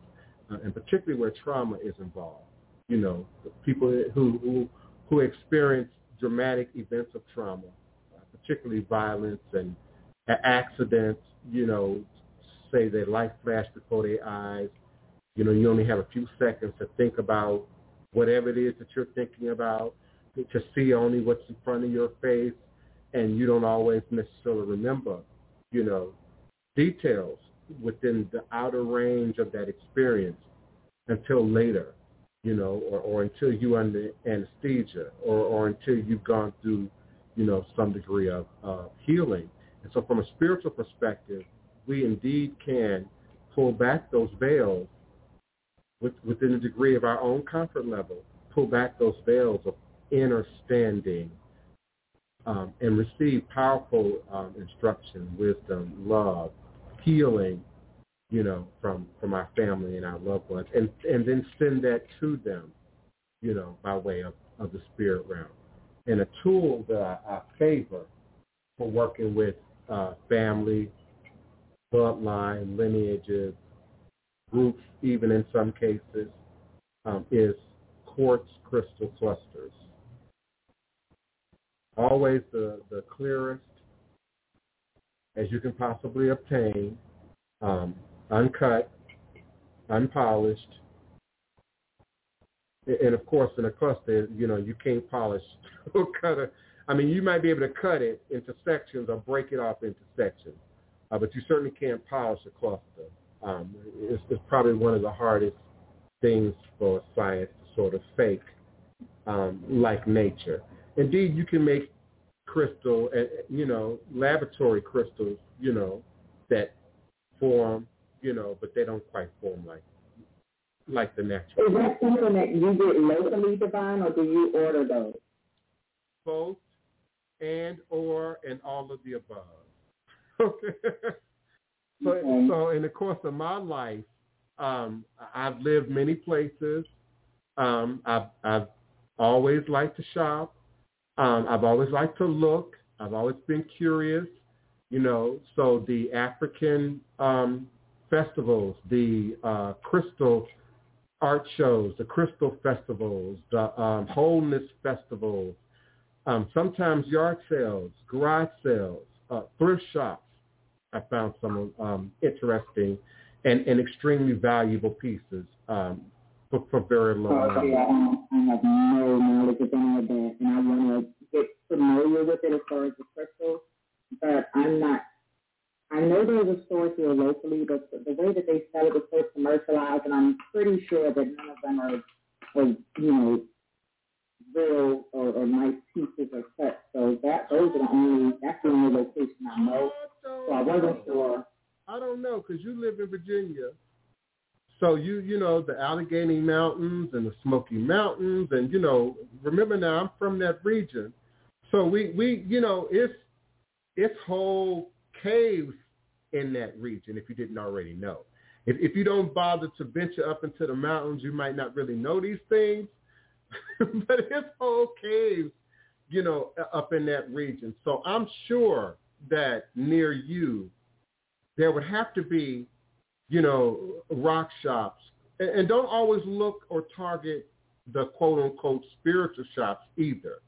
uh, and particularly where trauma is involved you know people who who who experience dramatic events of trauma particularly violence and accidents, you know, say their life flashed before their eyes. You know, you only have a few seconds to think about whatever it is that you're thinking about, to see only what's in front of your face, and you don't always necessarily remember, you know, details within the outer range of that experience until later, you know, or, or until you under anesthesia, or, or until you've gone through you know, some degree of healing. And so from a spiritual perspective, we indeed can pull back those veils with, within a degree of our own comfort level, pull back those veils of inner standing um, and receive powerful um, instruction, wisdom, love, healing, you know, from, from our family and our loved ones, and, and then send that to them, you know, by way of, of the spirit realm and a tool that I, I favor for working with uh, family, bloodline, lineages, groups, even in some cases, um, is quartz crystal clusters. Always the, the clearest as you can possibly obtain, um, uncut, unpolished, and of course in a cluster, you know, you can't polish or cut it. I mean, you might be able to cut it into sections or break it off into sections, uh, but you certainly can't polish a cluster. Um, it's, it's probably one of the hardest things for science to sort of fake um, like nature. Indeed, you can make crystal, uh, you know, laboratory crystals, you know, that form, you know, but they don't quite form like like the natural. Is that something that you get locally, Divine, or do you order those? Both and or and all of the above. Okay. so, Okay. so in the course of my life, um, I've lived many places. Um, I've, I've always liked to shop. Um, I've always liked to look. I've always been curious. You know, so the African um, festivals, the uh, crystal art shows, the crystal festivals, the um, wholeness festivals, um, sometimes yard sales, garage sales, uh, thrift shops. I found some um, interesting and, and extremely valuable pieces um, for, for very low oh, Okay, money. I, I have no knowledge of any of that, and I want to get familiar with it as far as the crystals, but I'm not. I know there's a store here locally, but the, the way that they sell it is so commercialized, and I'm pretty sure that none of them are, are you know, real or, or nice pieces or such. So that those are the only. That's the only location I know. So I wasn't sure. I don't know because you live in Virginia. So you you know the Allegheny Mountains and the Smoky Mountains and you know remember now I'm from that region. So we we you know it's it's whole caves in that region if you didn't already know. If if you don't bother to venture up into the mountains, you might not really know these things. but it's whole caves, you know, up in that region. So I'm sure that near you there would have to be, you know, rock shops. And, and don't always look or target the quote unquote spiritual shops either.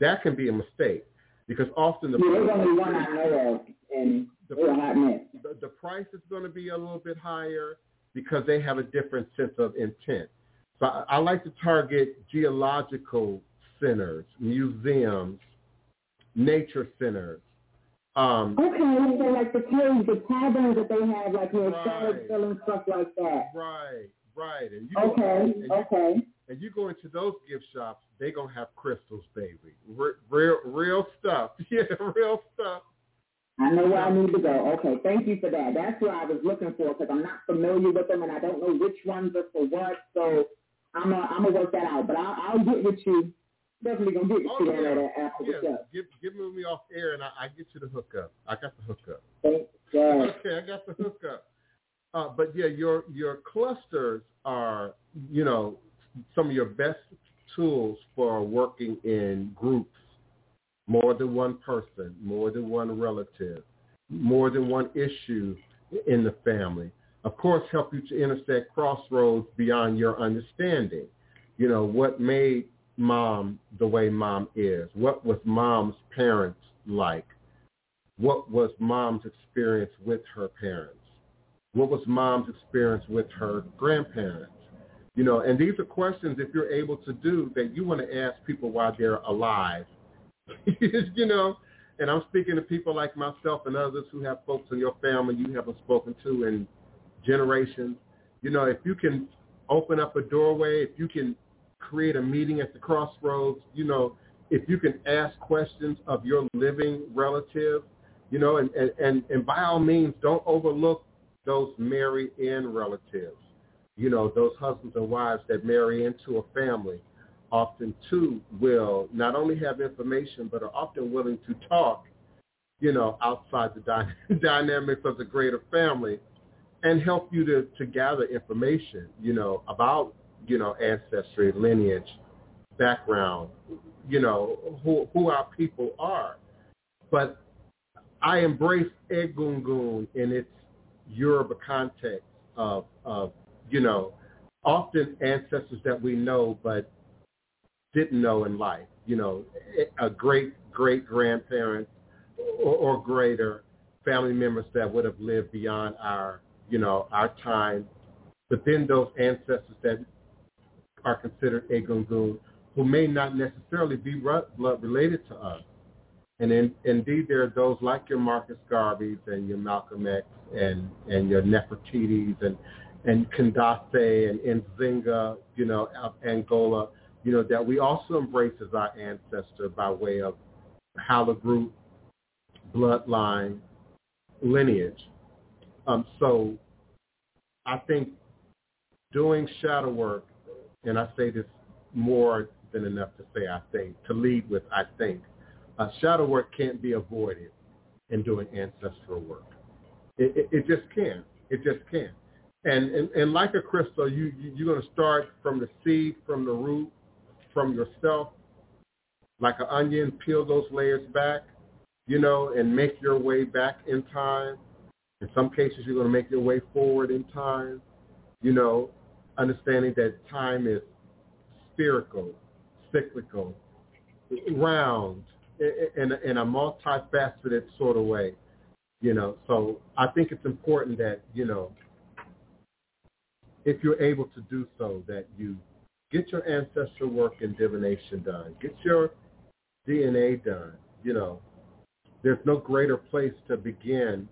That can be a mistake because often the Yeah, there's only one I know of, and the, they're a hot mess. the, the price is going to be a little bit higher because they have a different sense of intent. So I, I like to target geological centers, museums, nature centers. Um, Okay, like the caves, the taverns that they have, like near Right. Charlottesville and stuff like that. right, right. And you Okay, and you, okay. and you go into those gift shops, they gonna have crystals, baby. Re- real, real stuff. Yeah, real stuff. I know where I need to go. Okay, thank you for that. That's what I was looking for because I'm not familiar with them and I don't know which ones are for what. So I'm gonna I'm gonna work that out. But I'll, I'll get with you. Definitely gonna get Oh yeah, that after the show. Give give me off air, and I, I get you the hookup. I got the hookup. Thank. Okay, I got the hookup. Uh, but yeah, your your clusters are you know some of your best tools for working in groups, more than one person, more than one relative, more than one issue in the family. Of course, help you to intersect crossroads beyond your understanding. You know what made mom the way mom is. What was mom's parents like? What was mom's experience with her parents? What was mom's experience with her grandparents? You know, and these are questions if you're able to do that you want to ask people while they're alive. you know, and I'm speaking to people like myself and others who have folks in your family you haven't spoken to in generations. You know, if you can open up a doorway, if you can create a meeting at the crossroads, you know, if you can ask questions of your living relative, you know, and, and, and, and by all means, don't overlook those marry in relatives. You know, those husbands and wives that marry into a family often too will not only have information, but are often willing to talk, you know, outside the dy- dynamics of the greater family and help you to, to gather information, you know, about, you know, ancestry, lineage, background, you know, who, who our people are. But I embrace Egungun in its Yoruba context of, of, you know, often ancestors that we know but didn't know in life. You know, a great great grandparent or, or greater family members that would have lived beyond our, you know, our time. But then those ancestors that are considered Egungun who may not necessarily be blood related to us. And in, indeed, there are those like your Marcus Garveys and your Malcolm X and, and your Nefertiti's and, and Kandase and Nzinga, you know, Angola, you know, that we also embrace as our ancestor by way of haplogroup, bloodline, lineage. Um, so I think doing shadow work, and I say this more than enough to say I think, to lead with I think, uh, shadow work can't be avoided in doing ancestral work. It, it, it just can't. It just can't. And, and, and like a crystal, you, you, you're going to start from the seed, from the root, from yourself, like an onion, peel those layers back, you know, and make your way back in time. In some cases, you're going to make your way forward in time, you know, understanding that time is spherical, cyclical, round, in, in a multifaceted sort of way, you know. So I think it's important that, you know, if you're able to do so, that you get your ancestral work and divination done. Get your DNA done. You know, there's no greater place to begin,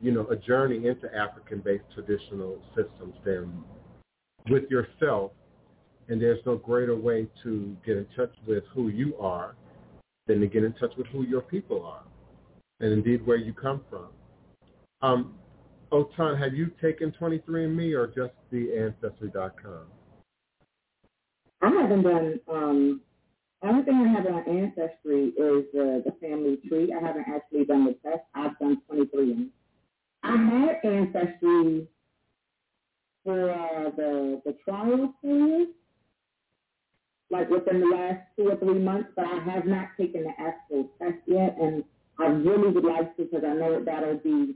you know, a journey into African-based traditional systems than with yourself. And there's no greater way to get in touch with who you are than to get in touch with who your people are and indeed where you come from. Um, Otun, have you taken 23andMe or just the Ancestry.com? I haven't done, um, only thing I have on Ancestry is uh, the family tree. I haven't actually done the test. I've done 23andMe. I had Ancestry for uh, the, the trial period, like within the last two or three months, but I have not taken the actual test yet, and I really would like to because I know that'll be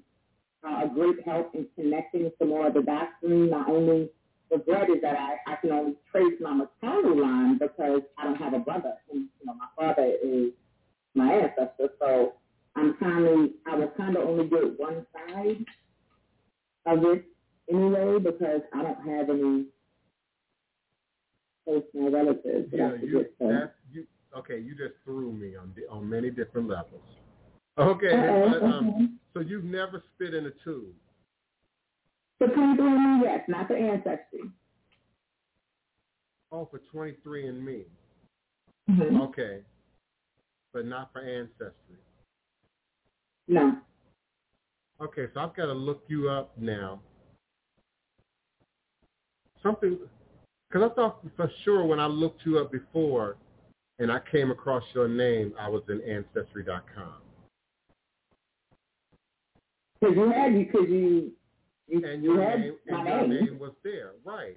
uh, a great help in connecting to more of the doctrine. Not only the bread is that I, I can only trace my maternal line because I don't have a brother, and you know my father is my ancestor, so I'm kind of I will kind of only get one side of it anyway because I don't have any close my relatives. Yeah, you, that, you okay? You just threw me on on many different levels. Okay, uh, um, so you've never spit in a tube. For 23andMe, yes, not for Ancestry. Oh, for 23andMe. Mm-hmm. Okay, but not for Ancestry. No. Okay, so I've got to look you up now. Something because I thought for sure when I looked you up before and I came across your name, I was in Ancestry.com. Because you had, because you, you, and you your had name, my and your name. name was there, right?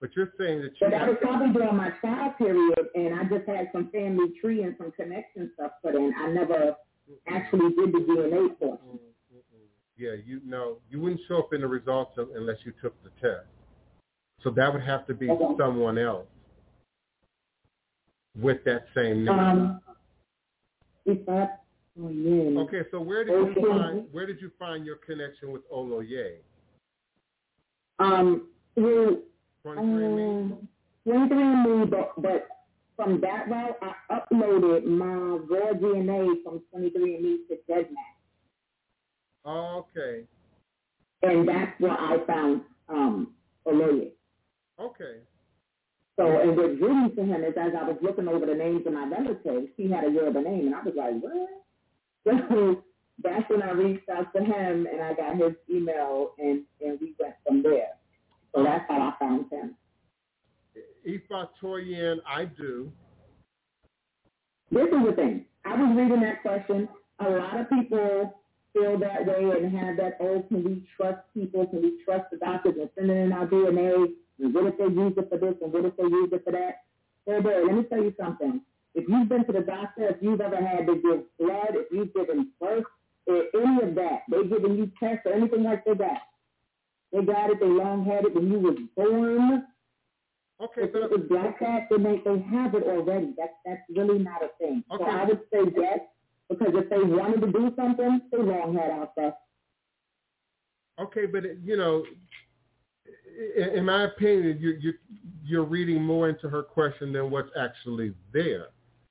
But you're saying that you. But that have- was probably during my trial period, and I just had some family tree and some connection stuff put in. I never actually did the DNA portion. Mm, mm, mm. Yeah, you know, you wouldn't show up in the results un- unless you took the test. So that would have to be Okay. someone else with that same name. Um, oh yeah. okay, so where did you find where did you find your connection with Oloye? Um, 23andMe? um, 23andMe, but, but from that route, I uploaded my raw DNA from 23andMe to GEDmatch. Oh, okay. and that's where I found um Oloye. Okay. So, and what drew me to him is as I was looking over the names of my relatives, he had a Yoruba name, and I was like, what? So that's when I reached out to him, and I got his email, and and we went from there. So that's how I found him. Ifa Toyin, I do. This is the thing. I was reading that question. A lot of people feel that way and have that, oh, can we trust people? Can we trust the doctors and sending in our DNA? And what if they use it for this and what if they use it for that? So there, let me tell you something. If you've been to the doctor, if you've ever had to give blood, if you've given birth, or any of that, they giving you tests or anything like that. They got it, they long had it when you was born. Okay, If but it was black cat, then they, they have it already. That's that's really not a thing. Okay. So I would say yes, because if they wanted to do something, they long had out there. okay, but it- you know, in my opinion, you you you're reading more into her question than what's actually there.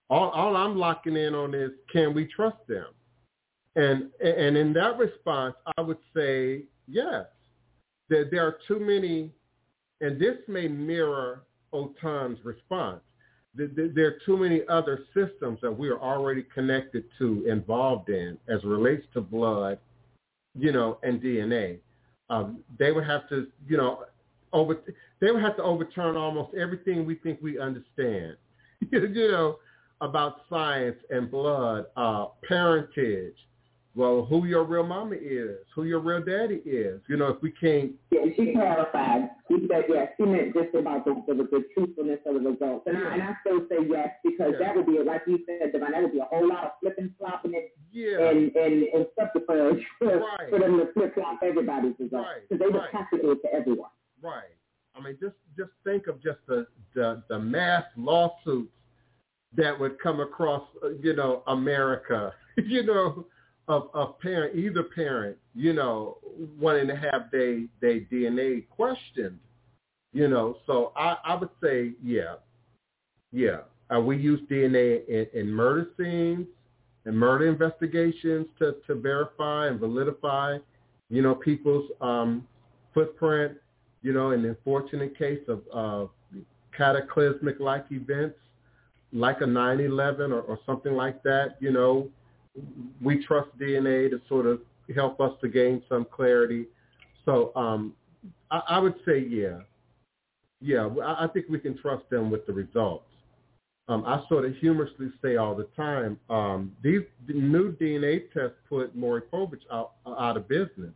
All all I'm locking in on is can we trust them? And and in that response, I would say yes. That there are too many, and this may mirror Otun's response. There are too many other systems that we are already connected to, involved in, as relates to blood, you know, and DNA. Um, they would have to, you know, over. They would have to overturn almost everything we think we understand, you know, about science and blood, uh, parentage, well, who your real mama is, who your real daddy is. You know, if we can't. Yeah, she clarified. She said yes. She meant just about the the, the truthfulness of the results, and, yeah. I, and I still say yes because yeah. that would be like you said, Divine. That would be a whole lot of flipping flopping and yeah. and and and stuff for right. for them to flip flop everybody's results because right. they would right. have to do it to everyone. Right. I mean, just just think of just the the, the mass lawsuits that would come across, uh, you know, America. you know of, of parent, either parent, you know, wanting to have their they DNA questioned, you know. So I, I would say, yeah, yeah. Uh, we use DNA in, in murder scenes and murder investigations to, to verify and validify, you know, people's um, footprint, you know, in the unfortunate case of, of cataclysmic-like events like a 9-11 or, or something like that, you know, we trust DNA to sort of help us to gain some clarity. So um, I, I, would say, yeah, yeah, I, I, think we can trust them with the results. Um, I sort of humorously say all the time, um, these the new DNA tests put Maury Povich out, out of business.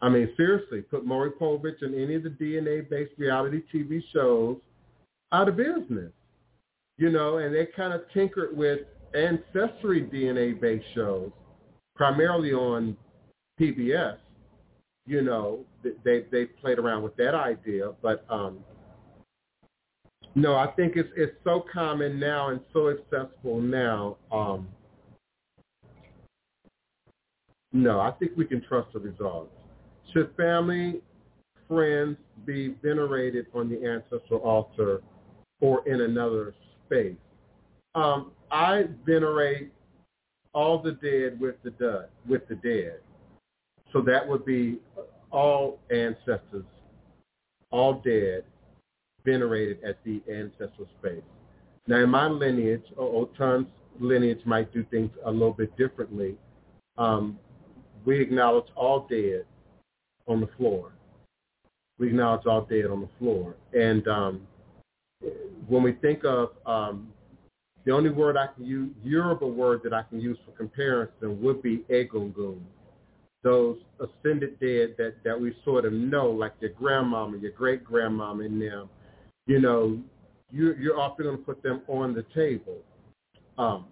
I mean, seriously, put Maury Povich and any of the DNA-based reality TV shows out of business. You know, and they kind of tinkered with ancestry DNA-based shows, primarily on PBS, you know, they they played around with that idea, but um, no, I think it's it's so common now and so accessible now. Um, no, I think we can trust the results. Should family, friends be venerated on the ancestral altar or in another space? Um, I venerate all the dead with the dead, with the dead. So that would be all ancestors, all dead, venerated at the ancestral space. Now, in my lineage, Otun's lineage might do things a little bit differently. Um, we acknowledge all dead on the floor. We acknowledge all dead on the floor. And um, when we think of um, the only word I can use, Yoruba word that I can use for comparison would be egungun. Those ascended dead that, that we sort of know, like your grandmama, your great-grandmama and them, you know, you, you're often going to put them on the table. Um,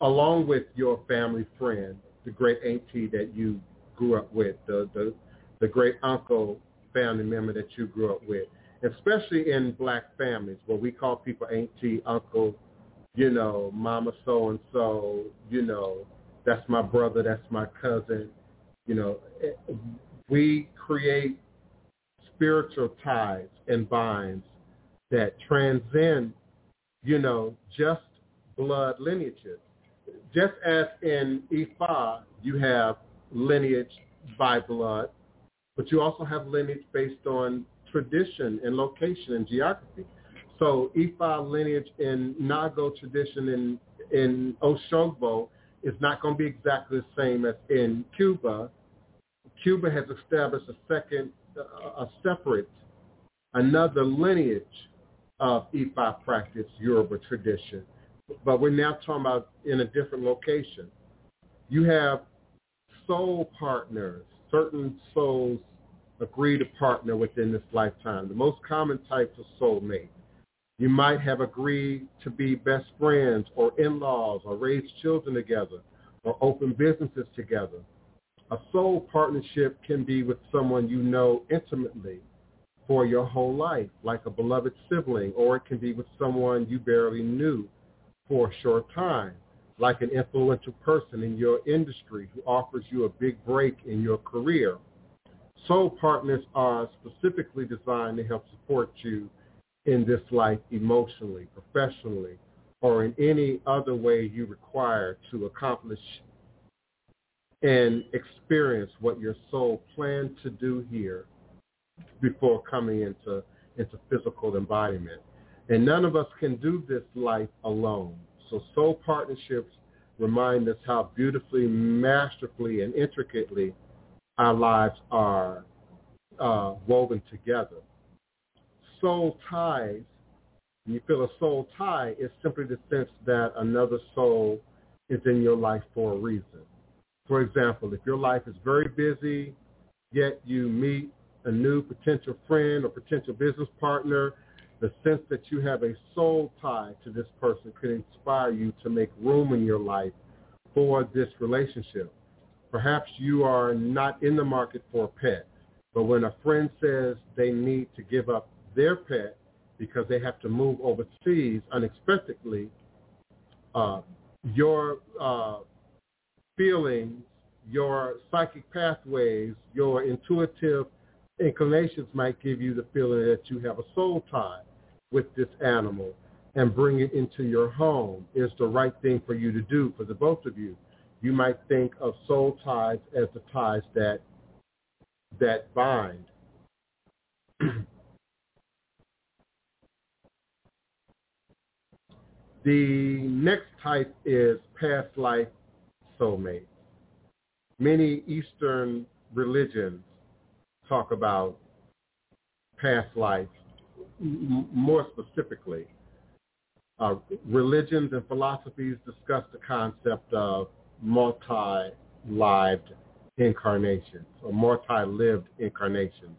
along with your family friend, the great auntie that you grew up with, the, the, the great uncle family member that you grew up with especially in black families where we call people auntie, uncle, you know, mama so and so, you know, that's my brother, that's my cousin. You know, we create spiritual ties and binds that transcend, you know, just blood lineages. Just as in Ifa, you have lineage by blood, but you also have lineage based on tradition and location and geography. So Ifa lineage in Nago tradition in, in Oshogbo is not going to be exactly the same as in Cuba. Cuba has established a second, a separate, another lineage of Ifa practice, Yoruba tradition. But we're now talking about in a different location. You have soul partners, certain souls agree to partner within this lifetime. The most common types of soulmate. You might have agreed to be best friends or in-laws or raise children together or open businesses together. A soul partnership can be with someone you know intimately for your whole life, like a beloved sibling, or it can be with someone you barely knew for a short time, like an influential person in your industry who offers you a big break in your career Soul partners are specifically designed to help support you in this life emotionally, professionally, or in any other way you require to accomplish and experience what your soul planned to do here before coming into into physical embodiment. And none of us can do this life alone. So soul partnerships remind us how beautifully, masterfully, and intricately our lives are uh, woven together. Soul ties, you feel a soul tie, is simply the sense that another soul is in your life for a reason. For example, if your life is very busy, yet you meet a new potential friend or potential business partner, the sense that you have a soul tie to this person could inspire you to make room in your life for this relationship. Perhaps you are not in the market for a pet, but when a friend says they need to give up their pet because they have to move overseas unexpectedly, uh, your uh, feelings, your psychic pathways, your intuitive inclinations might give you the feeling that you have a soul tie with this animal and bring it into your home is the right thing for you to do for the both of you. You might think of soul ties as the ties that that bind. the next type is past life soulmates. Many Eastern religions talk about past life more specifically. Uh, religions and philosophies discuss the concept of multi-lived incarnations or multi-lived incarnations.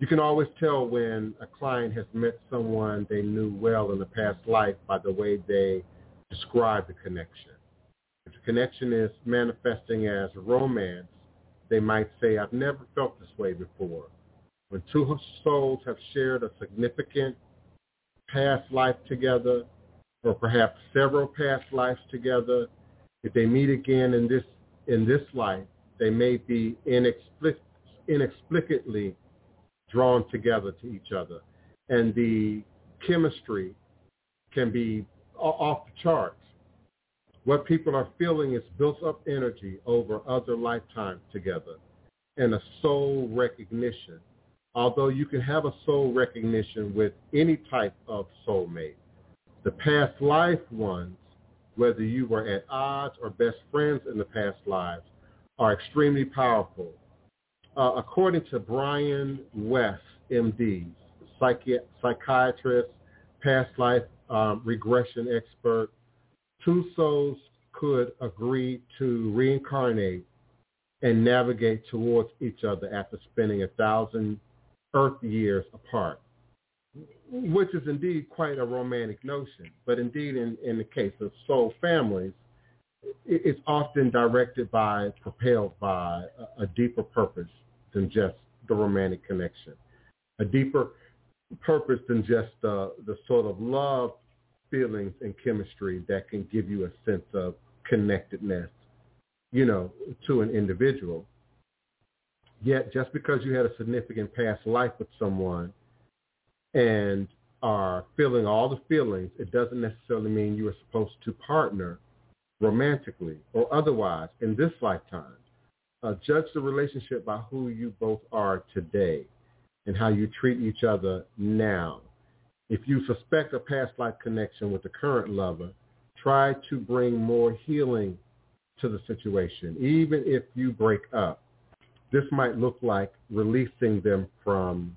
You can always tell when a client has met someone they knew well in a past life by the way they describe the connection. If the connection is manifesting as romance, they might say, I've never felt this way before. When two souls have shared a significant past life together, or perhaps several past lives together, if they meet again in this in this life, they may be inexplic- inexplicably drawn together to each other, and the chemistry can be off the charts. What people are feeling is built up energy over other lifetimes together and a soul recognition. Although you can have a soul recognition with any type of soulmate, the past life ones, whether you were at odds or best friends in the past lives, are extremely powerful. Uh, according to Brian Weiss, MD, psychi- psychiatrist, past life um, regression expert, two souls could agree to reincarnate and navigate towards each other after spending a thousand earth years apart, which is indeed quite a romantic notion. But indeed, in, in the case of soul families, it's often directed by, propelled by a, a deeper purpose than just the romantic connection, a deeper purpose than just uh, the sort of love feelings and chemistry that can give you a sense of connectedness, you know, to an individual. Yet just because you had a significant past life with someone and are feeling all the feelings, it doesn't necessarily mean you are supposed to partner romantically or otherwise in this lifetime. Uh, judge the relationship by who you both are today and how you treat each other now. If you suspect a past life connection with the current lover, try to bring more healing to the situation, even if you break up. This might look like releasing them from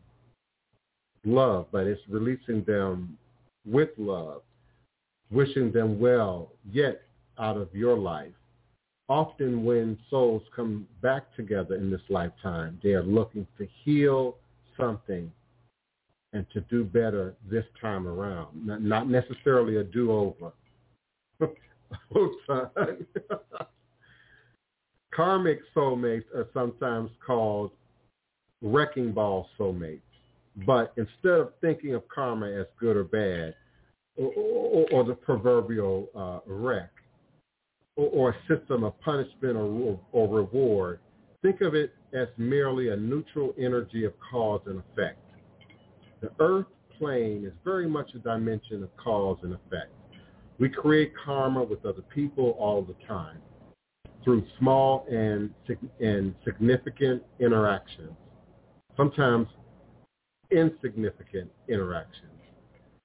love, but it's releasing them with love, wishing them well, yet out of your life. Often when souls come back together in this lifetime, they are looking to heal something and to do better this time around. Not necessarily a do-over. Karmic soulmates are sometimes called wrecking ball soulmates. But instead of thinking of karma as good or bad, or, or, or the proverbial uh, wreck, or, or, a system of punishment or, or reward, think of it as merely a neutral energy of cause and effect. The earth plane is very much a dimension of cause and effect. We create karma with other people all the time through small and, and significant interactions. Sometimes insignificant interactions.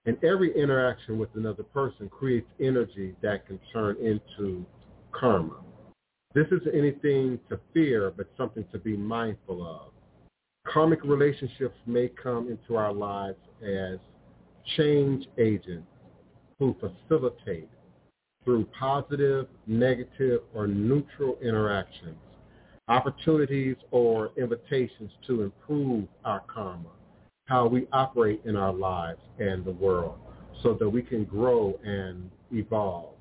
And every interaction with another person creates energy that can turn into karma. This is anything to fear, but something to be mindful of. Karmic relationships may come into our lives as change agents who facilitate through positive, negative, or neutral interactions, opportunities or invitations to improve our karma, how we operate in our lives and the world so that we can grow and evolve.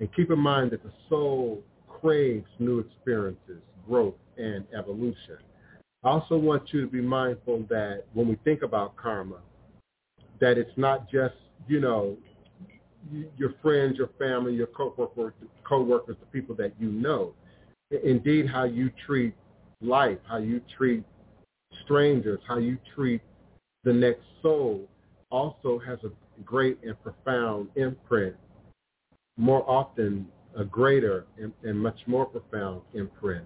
And keep in mind that the soul craves new experiences, growth, and evolution. I also want you to be mindful that when we think about karma, that it's not just, you know, your friends, your family, your co-workers, co-workers, the people that you know. Indeed, how you treat life, how you treat strangers, how you treat the next soul also has a great and profound imprint, more often a greater and, and much more profound imprint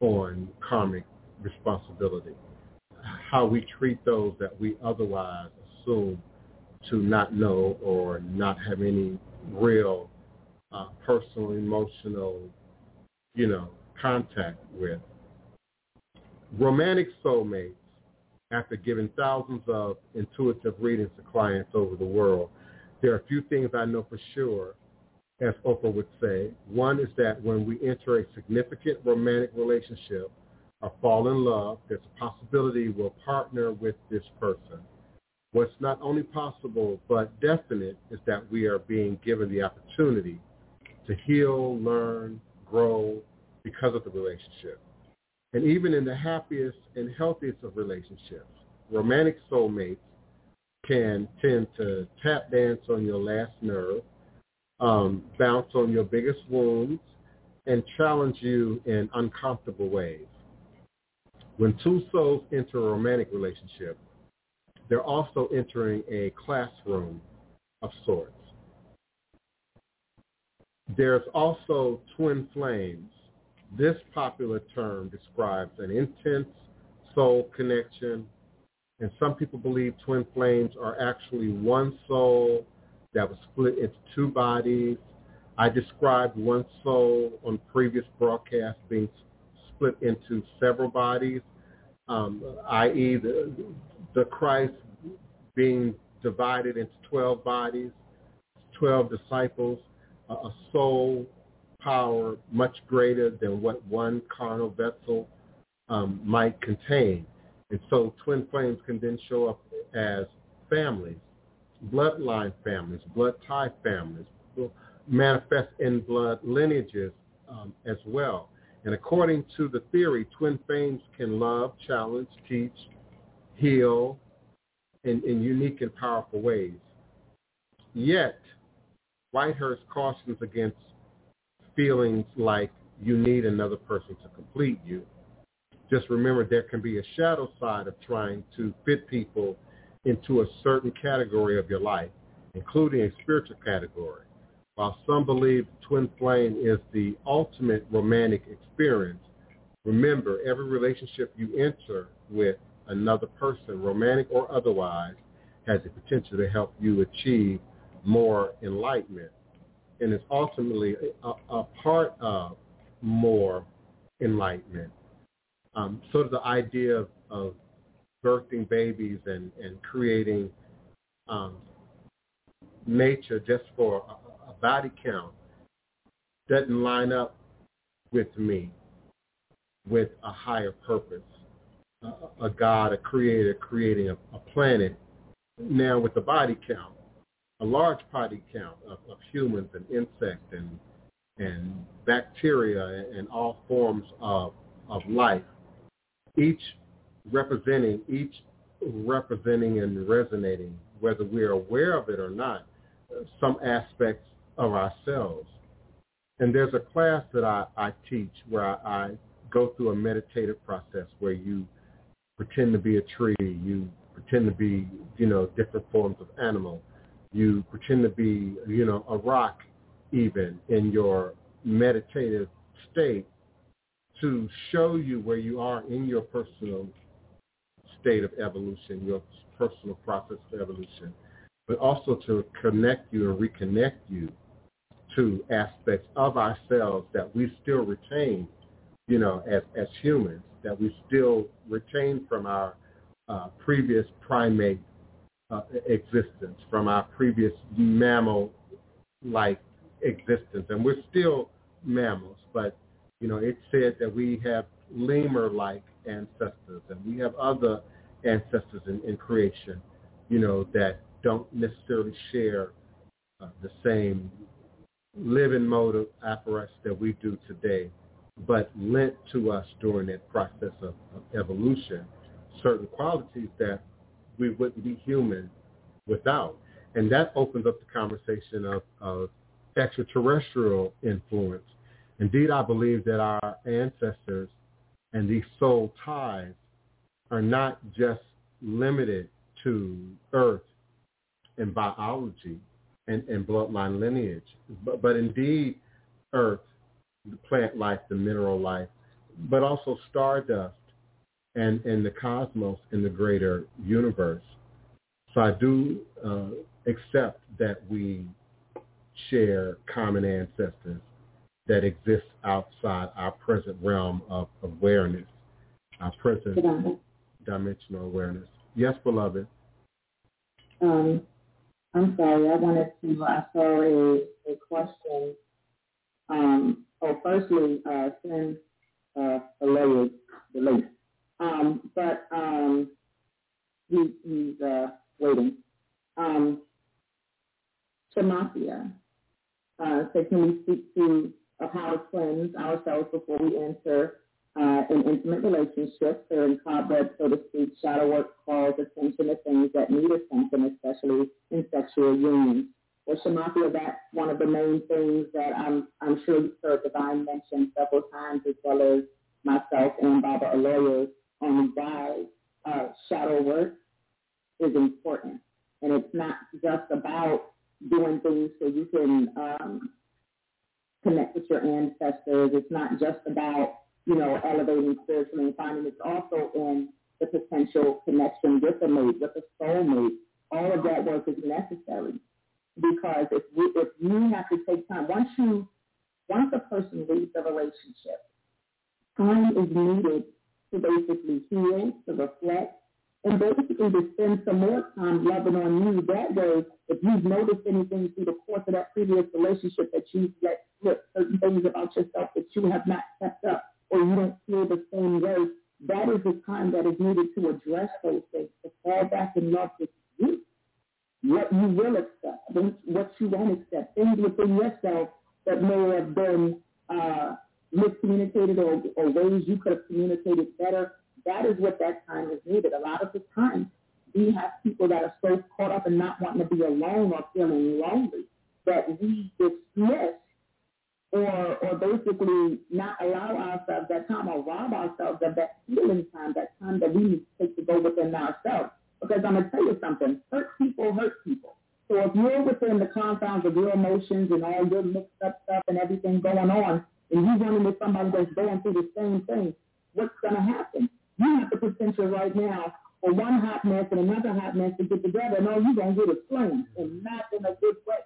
on karmic responsibility. How we treat those that we otherwise assume to not know or not have any real uh, personal, emotional, you know, contact with. Romantic soulmates, after giving thousands of intuitive readings to clients over the world, there are a few things I know for sure, as Oprah would say. One is that when we enter a significant romantic relationship or fall in love, there's a possibility we'll partner with this person What's not only possible but definite is that we are being given the opportunity to heal, learn, grow because of the relationship. And even in the happiest and healthiest of relationships, romantic soulmates can tend to tap dance on your last nerve, um, bounce on your biggest wounds, and challenge you in uncomfortable ways. When two souls enter a romantic relationship, they're also entering a classroom of sorts. There's also twin flames. This popular term describes an intense soul connection, and some people believe twin flames are actually one soul that was split into two bodies. I described one soul on previous broadcasts being split into several bodies, um, i.e. the, the Christ being divided into 12 bodies, 12 disciples, a soul power much greater than what one carnal vessel um, might contain. And so twin flames can then show up as families, bloodline families, blood tie families, manifest in blood lineages um, as well. And according to the theory, twin flames can love, challenge, teach, heal in, in unique and powerful ways. Yet, Whitehurst cautions against feelings like you need another person to complete you. Just remember there can be a shadow side of trying to fit people into a certain category of your life, including a spiritual category. While some believe twin flame is the ultimate romantic experience, remember every relationship you enter with another person, romantic or otherwise, has the potential to help you achieve more enlightenment. And it's ultimately a, a part of more enlightenment. Um, sort of the idea of, of birthing babies and, and creating um, nature just for a, a body count doesn't line up with me with a higher purpose a, God, a creator, creating a, a planet now with a body count, a large body count of, of humans and insects and and bacteria and, all forms of of life, each representing each representing and resonating, whether we're aware of it or not, some aspects of ourselves. And there's a class that I, I teach where I, I go through a meditative process where you pretend to be a tree. You pretend to be, you know, different forms of animal. You pretend to be, you know, a rock even in your meditative state to show you where you are in your personal state of evolution, your personal process of evolution, but also to connect you and reconnect you to aspects of ourselves that we still retain, you know, as, as humans, that we still retain from our uh, previous primate uh, existence, from our previous mammal-like existence. And we're still mammals, but, you know, it said that we have lemur-like ancestors and we have other ancestors in, in creation, you know, that don't necessarily share uh, the same living mode of apparatus that we do today, but lent to us during that process of, of evolution certain qualities that we wouldn't be human without. And that opens up the conversation of, of extraterrestrial influence. Indeed, I believe that our ancestors and these soul ties are not just limited to earth and biology and, and bloodline lineage, but, but indeed earth, the plant life, the mineral life, but also stardust and, and the cosmos in the greater universe. So I do uh, accept that we share common ancestors that exist outside our present realm of awareness, our present dimensional awareness. Yes, beloved. Um, I'm sorry, I wanted to, I saw a, a question. Um, oh, firstly, uh, send uh, a lady, the link. Um, but um, he, he's uh, waiting. Um, Shamathia uh, said, can we speak to of how to cleanse ourselves before we enter uh, an intimate relationship. So in cobweb, so to speak, shadow work calls attention to things that need attention, especially in sexual unions. Well, Shamathia, that's one of the main things that I'm, I'm sure you've heard Divine mention several times, as well as myself and Baba Aloyas, on why uh, shadow work is important. And it's not just about doing things so you can um, connect with your ancestors. It's not just about, you know, elevating spiritually and finding. It's also in the potential connection with a mate, with a soulmate. All of that work is necessary because if we, if you have to take time, once you, once a person leaves a relationship, time is needed to basically heal, to reflect, and basically to spend some more time loving on you. That way, if you've noticed anything through the course of that previous relationship that you've let slip, certain things about yourself that you have not kept up, or you don't feel the same way, that is the time that is needed to address those things, to fall back in love with you. What you will accept, what you won't accept, things within yourself that may have been uh, miscommunicated or, or ways you could have communicated better that is what that time is needed. A lot of the time, we have people that are so caught up in not wanting to be alone or feeling lonely that we dismiss or or basically not allow ourselves that time or rob ourselves of that healing time, that time that we need to take to go within ourselves. Because I'm gonna tell you something, hurt people hurt people. So if you're within the confines of your emotions and all your mixed up stuff and everything going on, and you running with somebody that's going through the same thing, what's gonna happen? You have the potential right now for one hot mess and another hot mess to get together, and all you're going to get is flames, and not in a good way.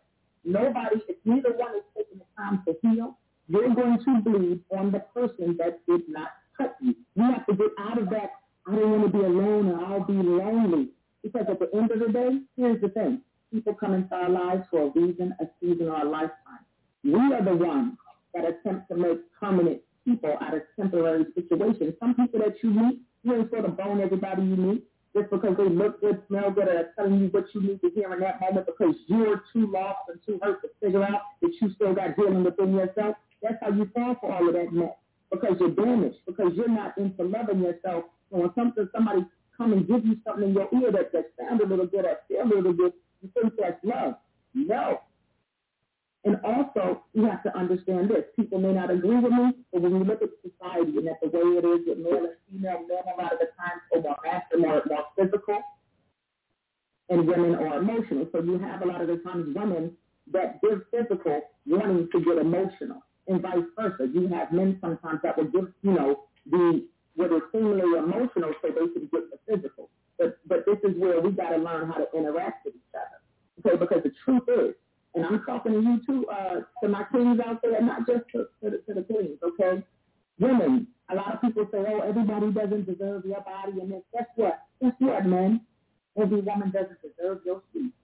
Nobody, if neither one is taking the time to heal, you're going to bleed on the person that did not cut you. You have to get out of that, I don't want to be alone or I'll be lonely. Because at the end of the day, here's the thing. People come into our lives for a reason, a season, or a lifetime. We are the ones that attempt to make permanent people out of temporary situations. Some people that you meet, you ain't sort of bone everybody you meet just because they look good, smell good, or telling you what you need to hear in that moment because you're too lost and too hurt to figure out that you still got healing within yourself. That's how you fall for all of that mess because you're damaged, because you're not into loving yourself. So when something, somebody come and give you something in your ear that, that sounds a little good or feel a little good, you think that's love. No, and also, you have to understand this. People may not agree with me, but when you look at society and at the way it is with male and female, men a lot of the times are more masculine, more, more physical, and women are emotional. So you have a lot of the times women that give physical wanting to get emotional, and vice versa. You have men sometimes that will give, you know, the is seemingly emotional so they can get the physical. But but this is where we got to learn how to interact with each other. Okay, because the truth is, and I'm talking to you too, uh, to my queens out there, not just to, to, the, to the queens, okay? Women, a lot of people say, oh, everybody doesn't deserve your body and this. Guess what? Guess what, man? Every woman doesn't deserve your sleep.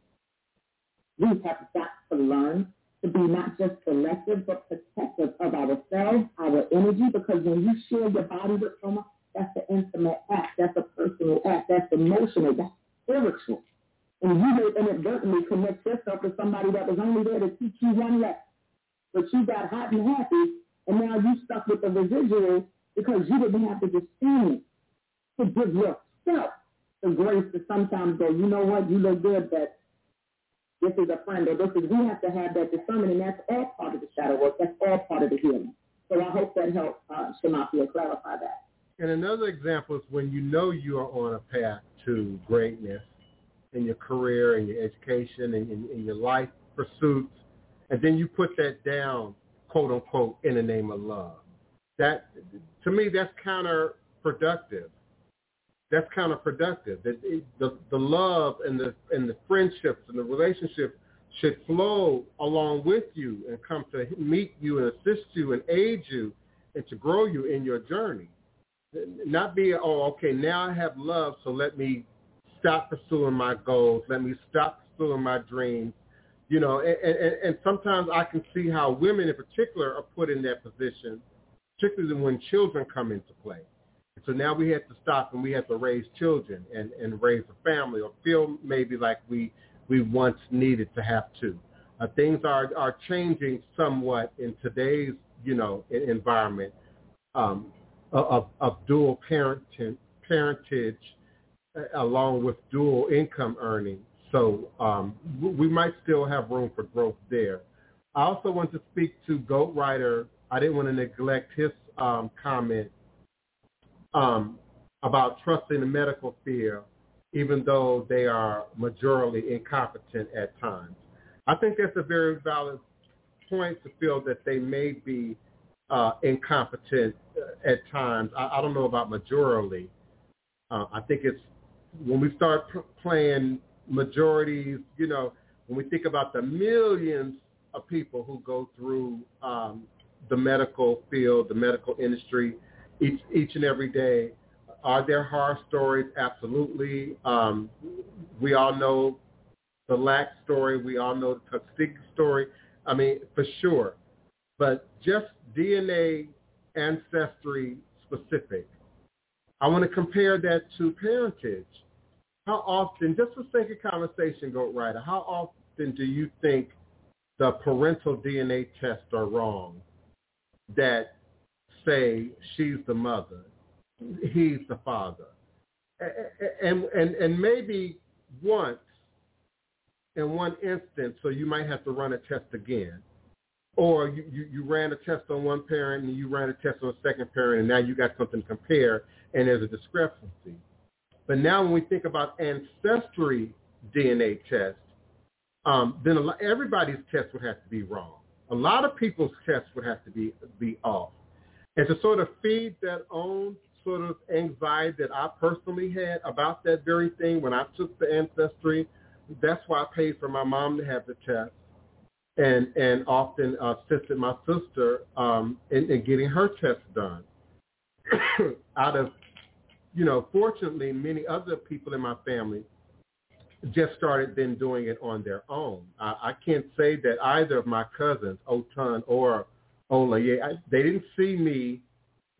We have got to learn to be not just selective but protective of ourselves, our energy, because when you share your body with someone, that's an intimate act, that's a personal act, that's emotional, that's spiritual. And you may inadvertently connect yourself to somebody that was only there to teach you one lesson. But you got hot and happy, and now you stuck with the residual because you didn't have the discernment to give yourself the grace to sometimes go, you know what, you look good, but this is a friend, or this is, we have to have that discernment, and that's all part of the shadow work. That's all part of the healing. So I hope that helps uh, Shamathia clarify that. And another example is when you know you are on a path to greatness in your career, and your education, and in, in your life pursuits, and then you put that down, quote unquote, in the name of love. That, to me, that's counterproductive. That's counterproductive. That the the love and the and the friendships and the relationships should flow along with you and come to meet you and assist you and aid you and to grow you in your journey. Not be, oh, okay, now I have love, so let me stop pursuing my goals. Let me stop pursuing my dreams. You know, and, and, and sometimes I can see how women in particular are put in that position, particularly when children come into play. So now we have to stop and we have to raise children and, and raise a family or feel maybe like we, we once needed to have to. Uh, things are, are changing somewhat in today's, you know, environment um, of, of dual parenting, parentage along with dual income earning. So um, we might still have room for growth there. I also want to speak to Goat Rider. I didn't want to neglect his um, comment um, about trusting the medical field, even though they are majorly incompetent at times. I think that's a very valid point to feel that they may be uh, incompetent uh, at times. I, I, don't know about majorly. Uh, I think it's when we start playing majorities, you know, when we think about the millions of people who go through um, the medical field, the medical industry, each each and every day. Are there horror stories? Absolutely. Um, we all know the Lacks story. We all know the Tuskegee story. I mean, for sure. But just DNA ancestry specific. I want to compare that to parentage. How often, just for sake of conversation, Goat Rider, how often do you think the parental DNA tests are wrong that say she's the mother, he's the father. And, and, and maybe once in one instance, so you might have to run a test again. Or you, you, you ran a test on one parent and you ran a test on a second parent and now you got something to compare and there's a discrepancy. But now when we think about ancestry DNA tests, um, then lot, everybody's test would have to be wrong. A lot of people's tests would have to be be off. And to sort of feed that own sort of anxiety that I personally had about that very thing when I took the ancestry, that's why I paid for my mom to have the test and and often assisted my sister um, in, in getting her test done. Out of, you know, fortunately, many other people in my family just started then doing it on their own. I, I can't say that either of my cousins, Otun or Ola, yeah, I, they didn't see me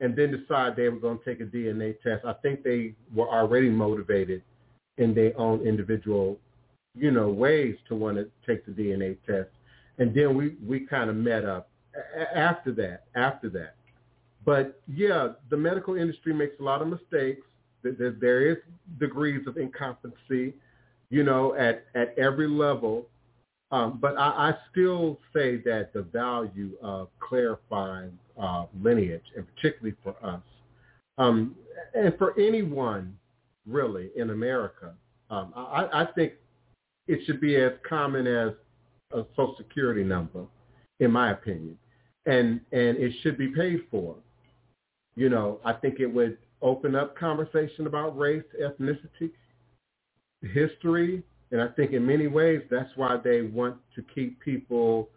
and then decide they were going to take a DNA test. I think they were already motivated in their own individual, you know, ways to want to take the DNA test. And then we, we kind of met up after that, after that. But yeah, the medical industry makes a lot of mistakes. There is degrees of incompetency, you know, at, at every level. Um, but I, I, still say that the value of clarifying uh, lineage, and particularly for us, um, and for anyone really in America, um, I, I, think it should be as common as a Social Security number, in my opinion, and and it should be paid for. You know, I think it would open up conversation about race, ethnicity, history, and I think in many ways that's why they want to keep people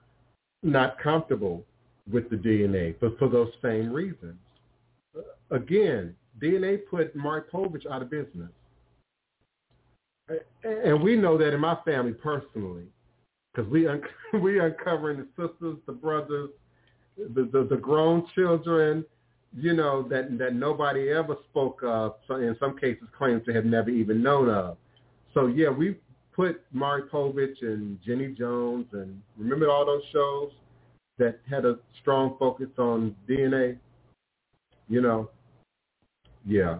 not comfortable with the DNA, but for those same reasons. Again, DNA put Maury Povich out of business. And we know that in my family personally, because we un- we uncovering the sisters, the brothers, the, the the grown children, you know that that nobody ever spoke of. So in some cases, claims to have never even known of. So yeah, we put Maury Povich and Jenny Jones and remember all those shows that had a strong focus on DNA. You know, yeah.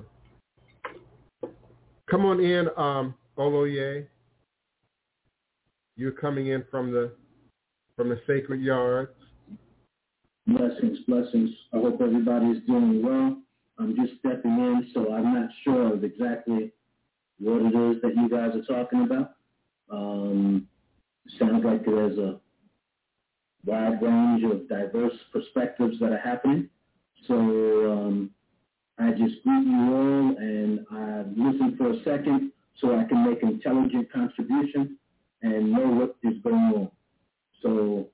Come on in, um, Oloye. You're coming in from the from the sacred yards. Blessings, blessings. I hope everybody is doing well. I'm just stepping in, so I'm not sure of exactly what it is that you guys are talking about. Um, sounds like there's a wide range of diverse perspectives that are happening. So um, I just greet you all, and I listen for a second so I can make intelligent contribution and know what is going on. So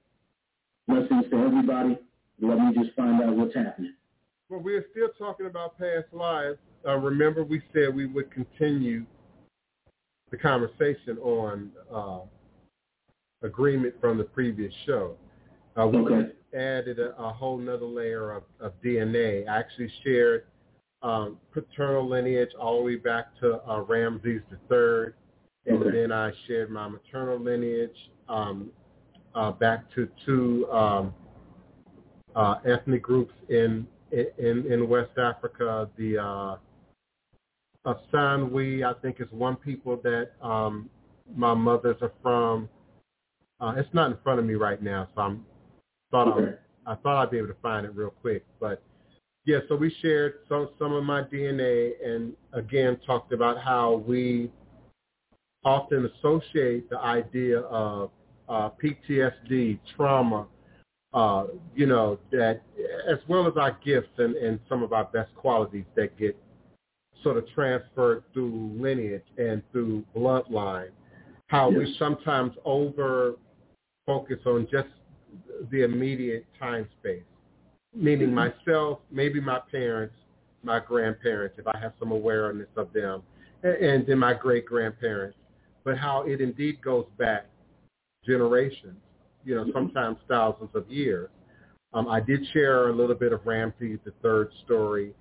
blessings to everybody. Let me just find out what's happening. Well, we're still talking about past lives. Uh, remember, we said we would continue the conversation on uh, agreement from the previous show. Uh, we Okay. added a, a whole nother layer of, of DNA. I actually shared um, paternal lineage all the way back to uh, Ramses III, and Okay. then I shared my maternal lineage um, uh, back to two um, uh, ethnic groups in in in West Africa. The uh, Asanwi, I think, is one people that um, my mothers are from. Uh, it's not in front of me right now, so I'm thought I, Okay. I thought I'd be able to find it real quick. But yeah, so we shared some some of my DNA, and again talked about how we often associate the idea of uh, PTSD, trauma, uh, you know, that as well as our gifts and, and some of our best qualities that get sort of transferred through lineage and through bloodline, how we sometimes over focus on just the immediate time space, meaning Mhm. myself, maybe my parents, my grandparents, if I have some awareness of them, and, and then my great-grandparents, but how it indeed goes back generations, you know, sometimes thousands of years. Um, I did share a little bit of Ramses the third story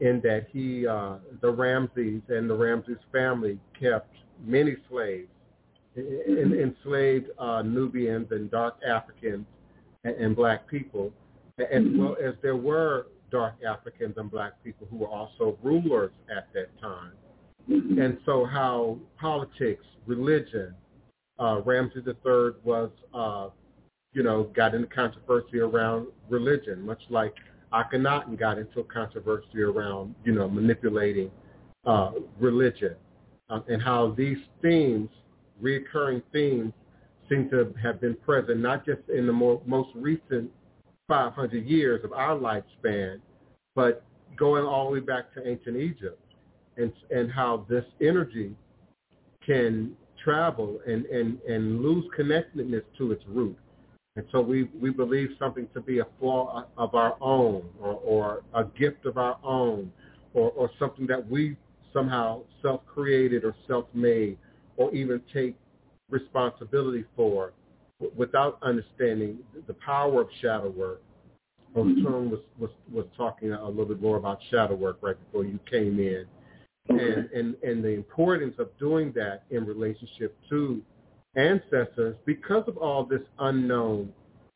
in that he, uh, the Ramses and the Ramses family kept many slaves, en- enslaved uh, Nubians and dark Africans and, and black people, as well as there were dark Africans and black people who were also rulers at that time. Mhm. And so how politics, religion, uh, Ramses III was, uh, you know, got into controversy around religion, much like Akhenaten got into a controversy around, you know, manipulating uh, religion, um, and how these themes, reoccurring themes, seem to have been present not just in the more, most recent 500 years of our lifespan, but going all the way back to ancient Egypt, and and how this energy can travel and, and, and lose connectedness to its root. And so we, we believe something to be a flaw of our own or, or a gift of our own or, or something that we somehow self-created or self-made or even take responsibility for without understanding the power of shadow work. Mm-hmm. Otun was, was, was talking a little bit more about shadow work right before you came in. Mm-hmm. And, and, and the importance of doing that in relationship to ancestors because of all this unknown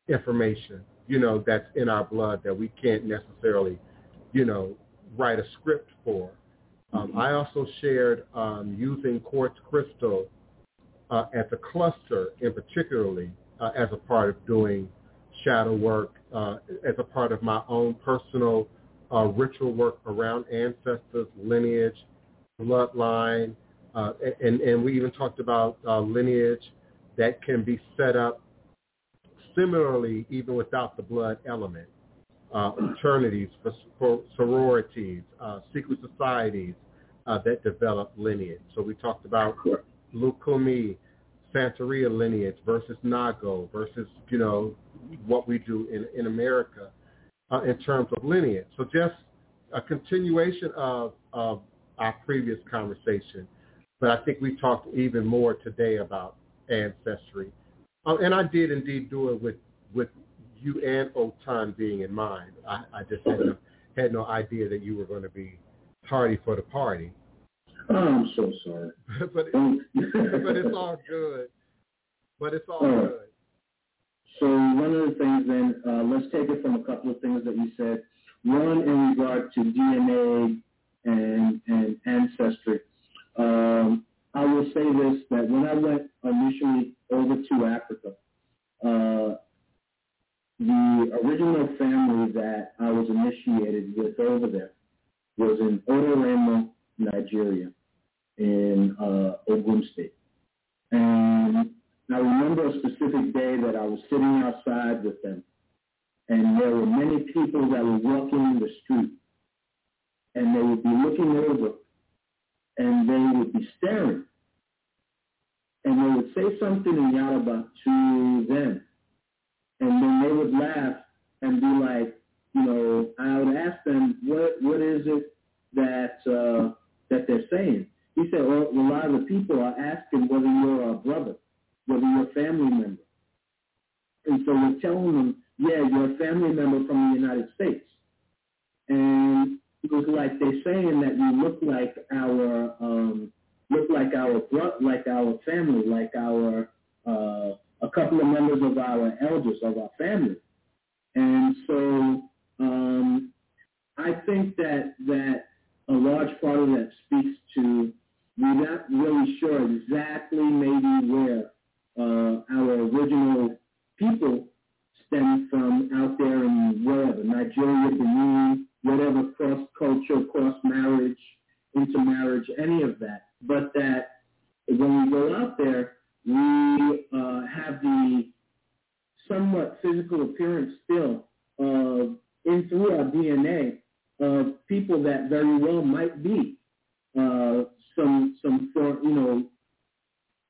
information, you know, that's in our blood that we can't necessarily, you know, write a script for. Um, I also shared um, using quartz crystal uh, as a cluster in particularly uh, as a part of doing shadow work, uh, as a part of my own personal uh, ritual work around ancestors, lineage, bloodline, uh, and, and we even talked about uh, lineage that can be set up similarly even without the blood element. Uh, fraternities, for, for sororities, uh, secret societies uh, that develop lineage. So we talked about Lukumi, Santeria lineage versus Nago versus, you know, what we do in, in America uh, in terms of lineage. So just a continuation of, of our previous conversation. But I think we talked even more today about ancestry. Uh, and I did indeed do it with, with you and Otun being in mind. I, I just had no, had no idea that you were going to be tardy for the party. Oh, I'm so sorry. but, it, but it's all good. But it's all good. So one of the things then, uh, let's take it from a couple of things that you said. One in regard to DNA and, and ancestry. Um, I will say this, that when I went initially over to Africa, uh, the original family that I was initiated with over there was in Odoremo, Nigeria, in uh, Ogun State. And I remember a specific day that I was sitting outside with them, and there were many people that were walking in the street, and they would be looking over, and they would be staring, and they would say something in Yoruba to them, and then they would laugh and be like, you know, I would ask them, what what is it that uh, that they're saying? He said, well, a lot of the people are asking whether you're a brother whether you're a family member. And so we're telling them, yeah, you're a family member from the United States. And it was like they're saying that you look like our um, look like our like our family, like our uh, a couple of members of our elders of our family. And so um, I think that that a large part of that speaks to we're not really sure exactly maybe where uh, our original people stem from out there in wherever, Nigeria, Benin, whatever, cross-culture, cross-marriage, intermarriage, any of that. But that when we go out there, we uh, have the somewhat physical appearance still of, in through our DNA, of people that very well might be uh, some, some, you know,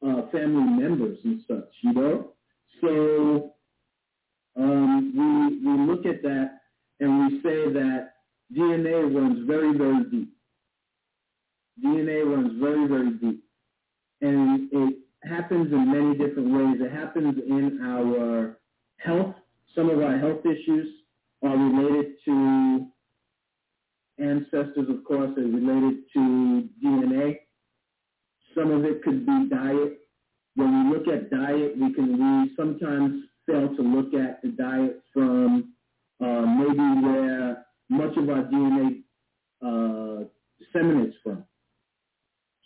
uh, family members and such, you know? So um, we, we look at that and we say that DNA runs very, very deep. DNA runs very, very deep. And it happens in many different ways. It happens in our health. Some of our health issues are related to ancestors, of course, are related to DNA. Some of it could be diet. When we look at diet, we can we sometimes fail to look at the diet from uh, maybe where much of our DNA uh, disseminates from.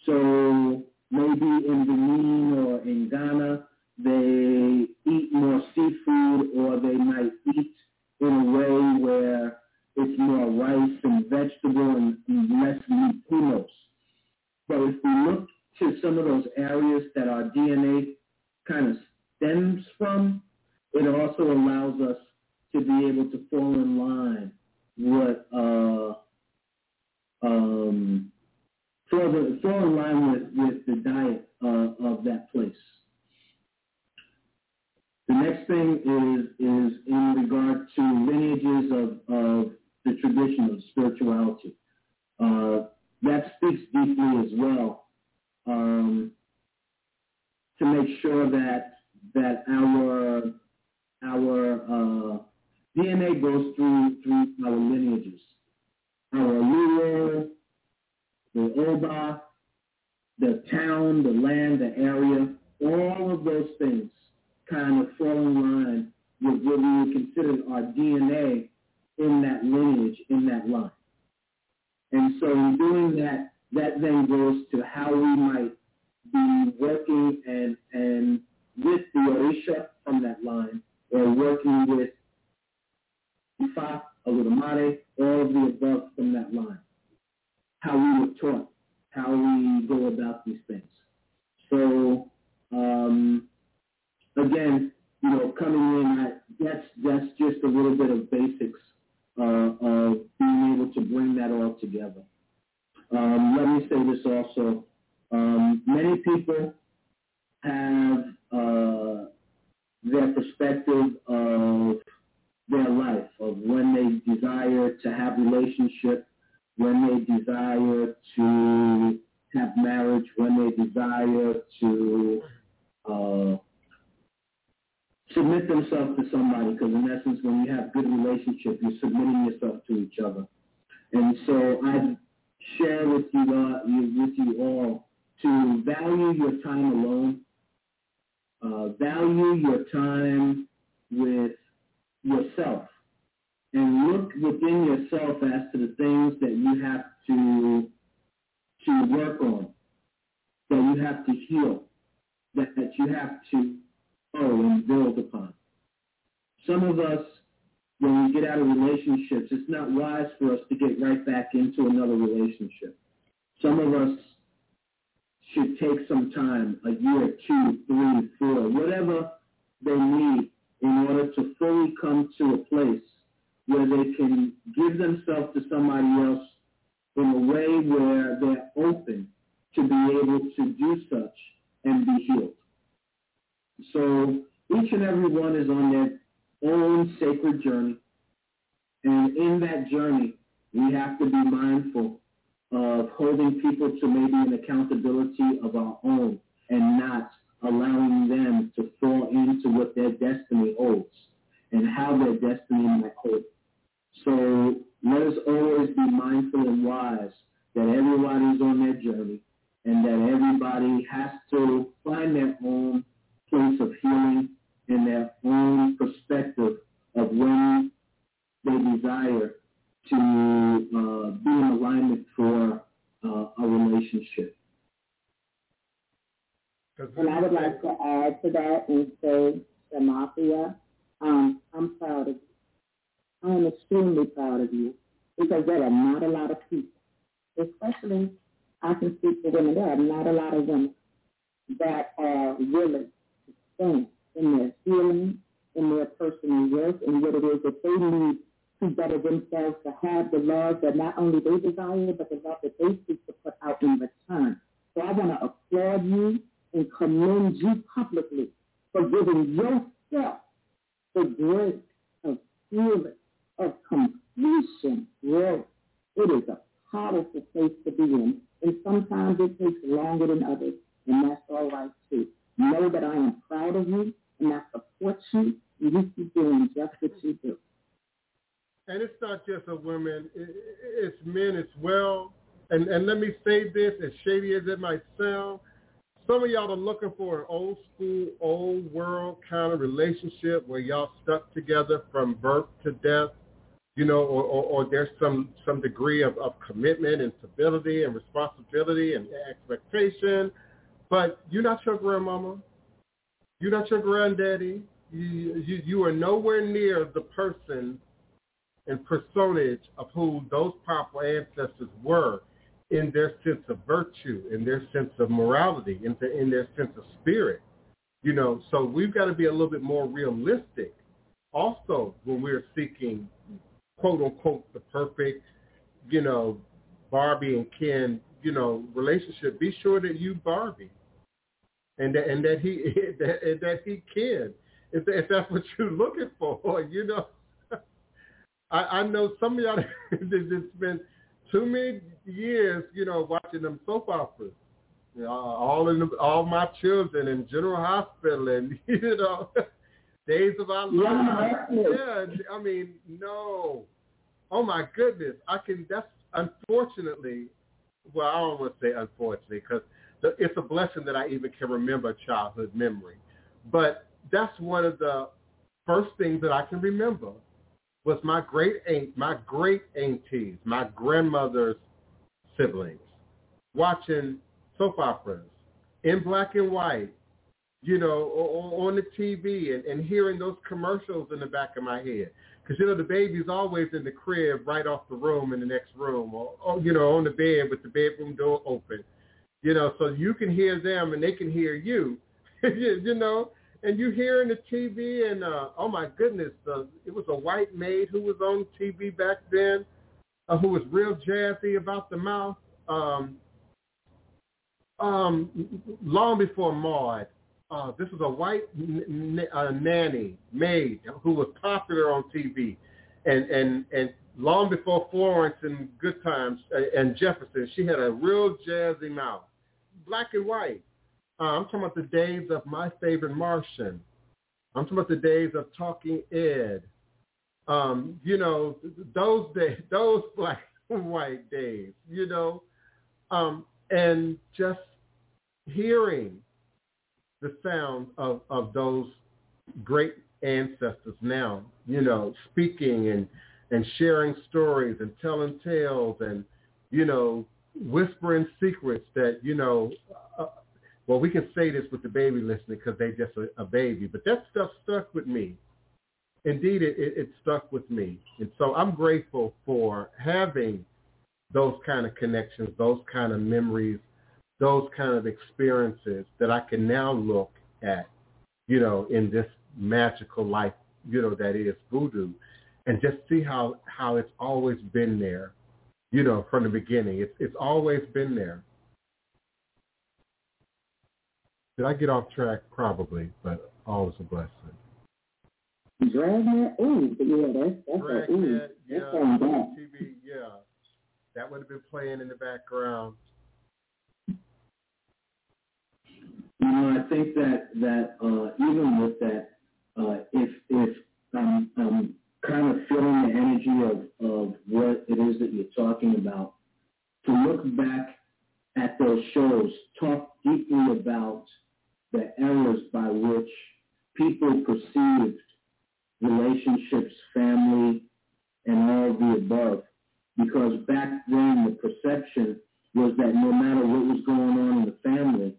So maybe in Benin or in Ghana, they eat more seafood or they might eat in a way where it's more rice and vegetable and less meat, who knows. But if we look to some of those areas that our DNA kind of stems from, it also allows us to be able to fall in line with uh, um, fall, the, fall in line with, with the diet uh, of that place. The next thing is is in regard to lineages of, of the tradition of spirituality. Uh, that speaks deeply as well um, to make sure that that our our uh, DNA goes through through our lineages, our Luo, the Oba, the town, the land, the area, all of those things kind of fall in line with what we would consider our DNA in that lineage, in that line. And so in doing that, that then goes to how we might be working and, and with the Orisha from that line or working with Ifa, Olodumare, all of the above from that line. How we were taught, how we go about these things. So um, again, you know, coming in, I, that's that's just a little bit of basics uh, of being able to bring that all together. Um, let me say this also. Um, many people have uh, their perspective of their life, of when they desire to have relationship, when they desire to have marriage, when they desire to uh, submit themselves to somebody, because in essence, when you have good relationship, you're submitting yourself to each other. And so I share with you, uh, with you all to value your time alone, uh, value your time with yourself, and look within yourself as to the things that you have to to work on, that you have to heal, that, that you have to grow and build upon. Some of us, when we get out of relationships, it's not wise for us to get right back into another relationship. Some of us should take some time, a year, two, three, four, whatever they need in order to fully come to a place where they can give themselves to somebody else in a way where they're open to be able to do such and be healed. So each and every one is on their own sacred journey. And in that journey, we have to be mindful of holding people to maybe an accountability of our own and not allowing them to fall into what their destiny holds and how their destiny might hold. So let us always be mindful and wise that everybody's on their journey and that everybody has to find their own place of healing and their own perspective of when they desire to uh, be in alignment for uh, a relationship. And I would like to add to that and say, Shamathia, um, I'm proud of you. I am extremely proud of you because there are not a lot of people, especially I can speak for women, there are not a lot of women that are willing to stand in their healing, in their personal worth, and what it is that they need to better themselves, to have the love that not only they desire, but the love that they seek to put out in return. So I want to applaud you and commend you publicly for giving yourself the grace of healing, of completion. Yes, it is a powerful place to be in. And sometimes it takes longer than others, and that's all right too. Know that I am proud of you, and I support you, and you keep doing just what you do. And it's not just a women, it's men as well. And and let me say this, as shady as it might sound, some of y'all are looking for an old school, old world kind of relationship where y'all stuck together from birth to death, you know, or, or, or there's some, some degree of, of commitment and stability and responsibility and expectation. But you're not your grandmama. You're not your granddaddy. You, you, you are nowhere near the person and personage of who those powerful ancestors were in their sense of virtue, in their sense of morality, in, the, in their sense of spirit. You know, so we've got to be a little bit more realistic also when we're seeking quote unquote the perfect, you know, Barbie and Ken, you know, relationship. Be sure that you Barbie and that and that he that, and that he can. If, if that's what you're looking for, you know. I, I know some of y'all spent too many years, you know, watching them soap operas. You know, all in the, all my children in General Hospital and you know, Days of Our Lives. Yeah, I mean, no. Oh my goodness, I can. That's unfortunately. Well, I don't want to say unfortunately because it's a blessing that I even can remember childhood memory. But that's one of the first things that I can remember was my great aunt, my great aunties, my grandmother's siblings, watching soap operas in black and white, you know, or on the TV and, and hearing those commercials in the back of my head. Because, you know, the baby's always in the crib right off the room in the next room or, or, you know, on the bed with the bedroom door open. You know, so you can hear them and they can hear you, you know and you hearing the TV and uh, oh my goodness, uh, it was a white maid who was on TV back then, uh, who was real jazzy about the mouth. Um, um, long before Maude, uh, this is a white n- uh, nanny maid who was popular on TV, and and and long before Florence and Good Times uh, and Jefferson, she had a real jazzy mouth, black and white. Uh, I'm talking about the days of My Favorite Martian. I'm talking about the days of Talking Ed. Um, you know, those days, those black and white days. You know, um, and just hearing the sound of, of those great ancestors now, you know, speaking and, and sharing stories and telling tales and, you know, whispering secrets that, you know, uh, well, we can say this with the baby listening because they just a, a baby, but that stuff stuck with me. Indeed, it, it, it stuck with me. And so I'm grateful for having those kind of connections, those kind of memories, those kind of experiences that I can now look at, you know, in this magical life, you know, that is voodoo and just see how, how it's always been there, you know, from the beginning. It's, it's always been there. Did I get off track? Probably, but always a blessing. Dragnet, ooh, yeah, that's, that's a, ooh, Dragnet, that's on that. TV, yeah. That would have been playing in the background. You know, I think that that uh, even with that, uh, if if I'm, I'm kind of feeling the energy of of what it is that you're talking about, to look back at those shows, talk deeply about the errors by which people perceived relationships, family, and all of the above. Because back then the perception was that no matter what was going on in the family,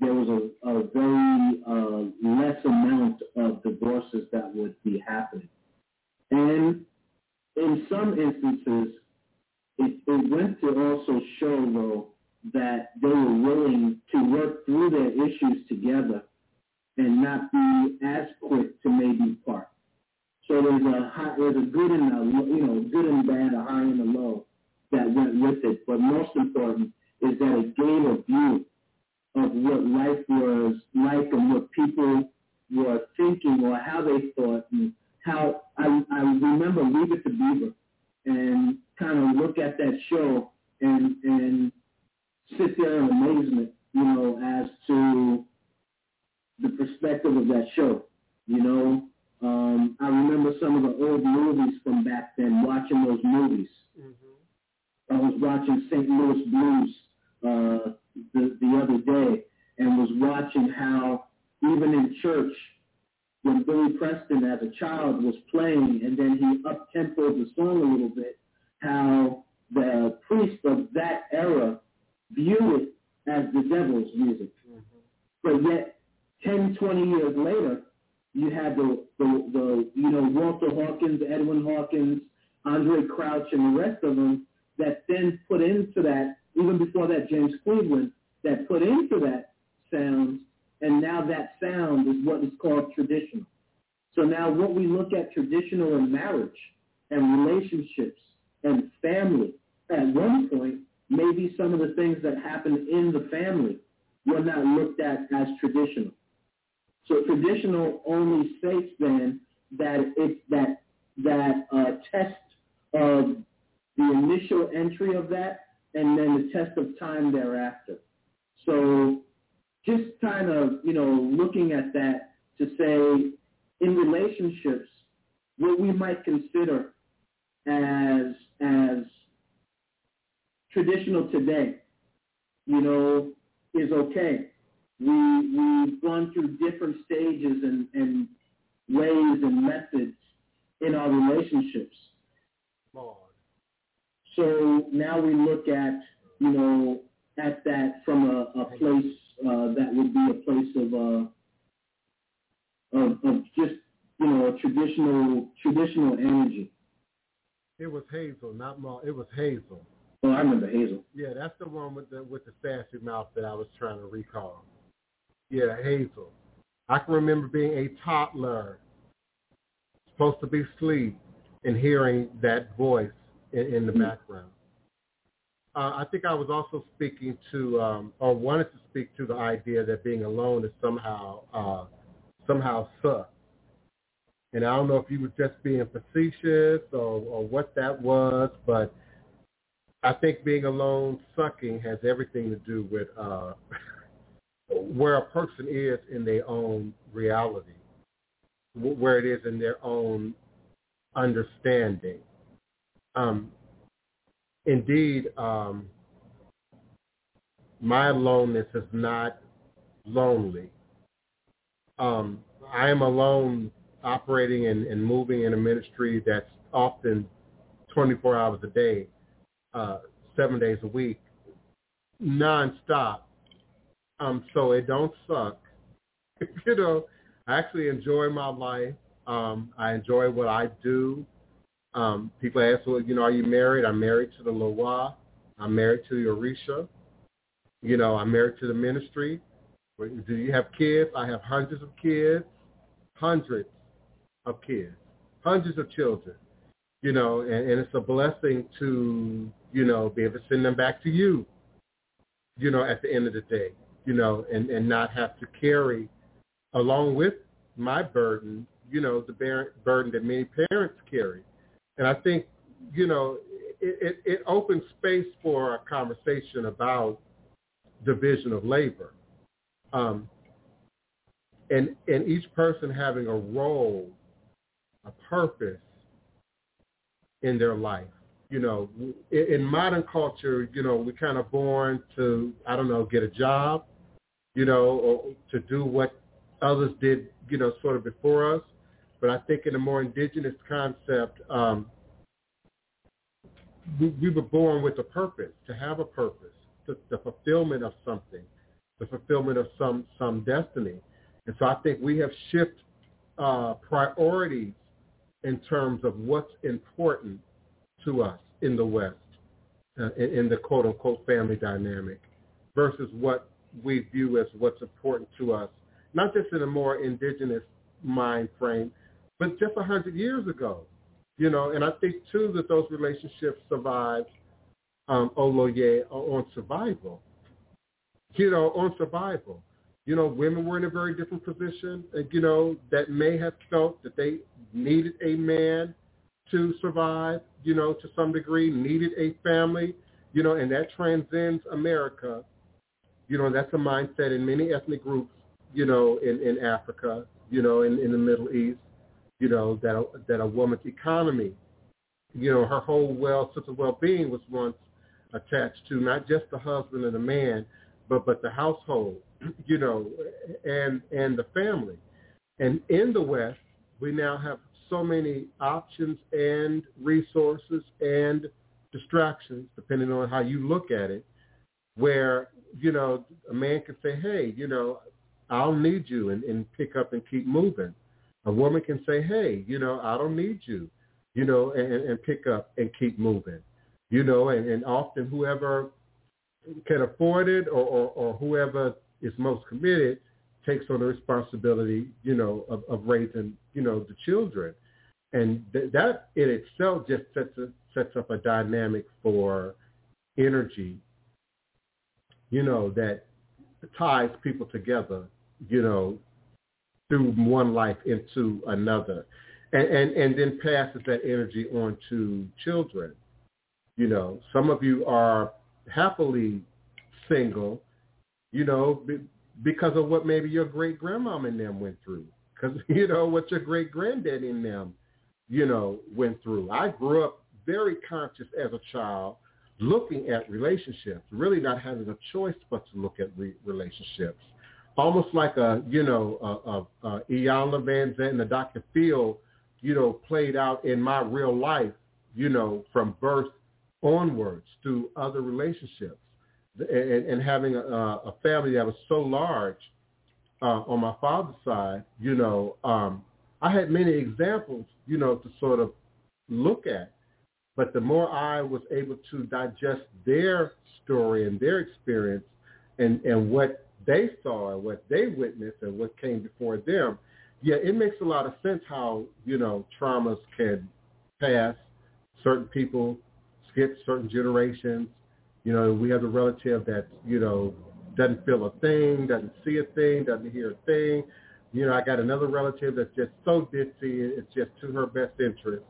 there was a, a very uh, less amount of divorces that would be happening. And in some instances, it, it went to also show, though, that they were willing to work through their issues together and not be as quick to maybe part. So there's a high, there's a good and a you know good and bad, a high and a low that went with it. But most important is that it gave a view of what life was like and what people were thinking or how they thought and how I, I remember Leave It to Beaver and kind of look at that show and and sit there in amazement, you know, as to the perspective of that show. You know, um, I remember some of the old movies from back then, watching those movies. I was watching St. Louis Blues uh, the, the other day and was watching how even in church, when Billy Preston as a child was playing and then he up-tempoed the song a little bit, how the priest of that era viewed it as the devil's music. But yet, 10, 20 years later, you had the, the, the, you know, Walter Hawkins, Edwin Hawkins, Andraé Crouch, and the rest of them that then put into that, even before that, James Cleveland, that put into that sound, and now that sound is what is called traditional. So now what we look at traditional in marriage and relationships and family, at one point, maybe some of the things that happen in the family were not looked at as traditional. So traditional only states then that it's that that uh, test of the initial entry of that and then the test of time thereafter. So just kind of, you know, looking at that to say in relationships, what we might consider as as traditional today, you know, is okay. We we've gone through different stages and, and ways and methods in our relationships. Lord. So now we look at, you know, at that from a, a place uh, that would be a place of, uh, of, of just, you know, a traditional, traditional energy. It was Hazel, not Ma. It was Hazel. Oh, I remember Hazel. Yeah, that's the one with the with the sassy mouth that I was trying to recall. Yeah, Hazel. I can remember being a toddler, supposed to be asleep, and hearing that voice in, in the background. uh, I think I was also speaking to, um, or wanted to speak to the idea that being alone is somehow, uh, somehow sucks. And I don't know if you were just being facetious or, or what that was, but I think being alone sucking has everything to do with uh, where a person is in their own reality, where it is in their own understanding. Um, indeed, um, my aloneness is not lonely. Um, I am alone operating and, and moving in a ministry that's often 24 hours a day, uh, seven days a week, nonstop. Um, so it don't suck. you know, I actually enjoy my life. Um, I enjoy what I do. Um, people ask, well, you know, are you married? I'm married to the Loa. I'm married to the Orisha. You know, I'm married to the ministry. Do you have kids? I have hundreds of kids, hundreds of kids, hundreds of children, you know, and, and it's a blessing to, you know, be able to send them back to you, you know, at the end of the day, you know, and, and not have to carry along with my burden, you know, the burden that many parents carry. And I think, you know, it, it, it opens space for a conversation about division of labor. Um, and, and each person having a role a purpose in their life. You know, in modern culture, you know, we're kind of born to, I don't know, get a job, you know, or to do what others did, you know, sort of before us. But I think in a more indigenous concept, um, we, we were born with a purpose, to have a purpose, to, the fulfillment of something, the fulfillment of some some destiny. And so I think we have shifted uh, priorities in terms of what's important to us in the West, uh, in, in the quote-unquote family dynamic, versus what we view as what's important to us, not just in a more indigenous mind frame, but just a hundred years ago, you know. And I think too that those relationships survive um, Oloye on survival, you know, on survival you know, women were in a very different position, you know, that may have felt that they needed a man to survive, you know, to some degree, needed a family, you know, and that transcends America. You know, that's a mindset in many ethnic groups, you know, in, in Africa, you know, in, in the Middle East, you know, that a, that a woman's economy, you know, her whole well sense of well-being was once attached to not just the husband and the man, but but the household, you know, and and the family. And in the West, we now have so many options and resources and distractions, depending on how you look at it, where, you know, a man can say, hey, you know, I'll need you and, and pick up and keep moving. A woman can say, hey, you know, I don't need you, you know, and, and pick up and keep moving, you know, and, and often whoever can afford it or, or, or whoever is most committed takes on the responsibility, you know, of, of raising, you know, the children. And th- that in itself just sets, a, sets up a dynamic for energy, you know, that ties people together, you know, through one life into another. And, and, and then passes that energy on to children. You know, some of you are happily single, you know, because of what maybe your great grandmom and them went through. Because, you know, what your great granddad and them, you know, went through. I grew up very conscious as a child looking at relationships, really not having a choice but to look at re- relationships. Almost like a, you know, a, a, Iyanla Vanzant and a Dr. Phil, you know, played out in my real life, you know, from birth onwards through other relationships and, and having a, a family that was so large uh, on my father's side, you know, um, I had many examples, you know, to sort of look at. But the more I was able to digest their story and their experience and, and what they saw and what they witnessed and what came before them, yeah, it makes a lot of sense how, you know, traumas can pass. Certain people skip certain generations, You know, we have a relative that, you know, doesn't feel a thing, doesn't see a thing, doesn't hear a thing. You know, I got another relative that's just so ditzy, it's just to her best interest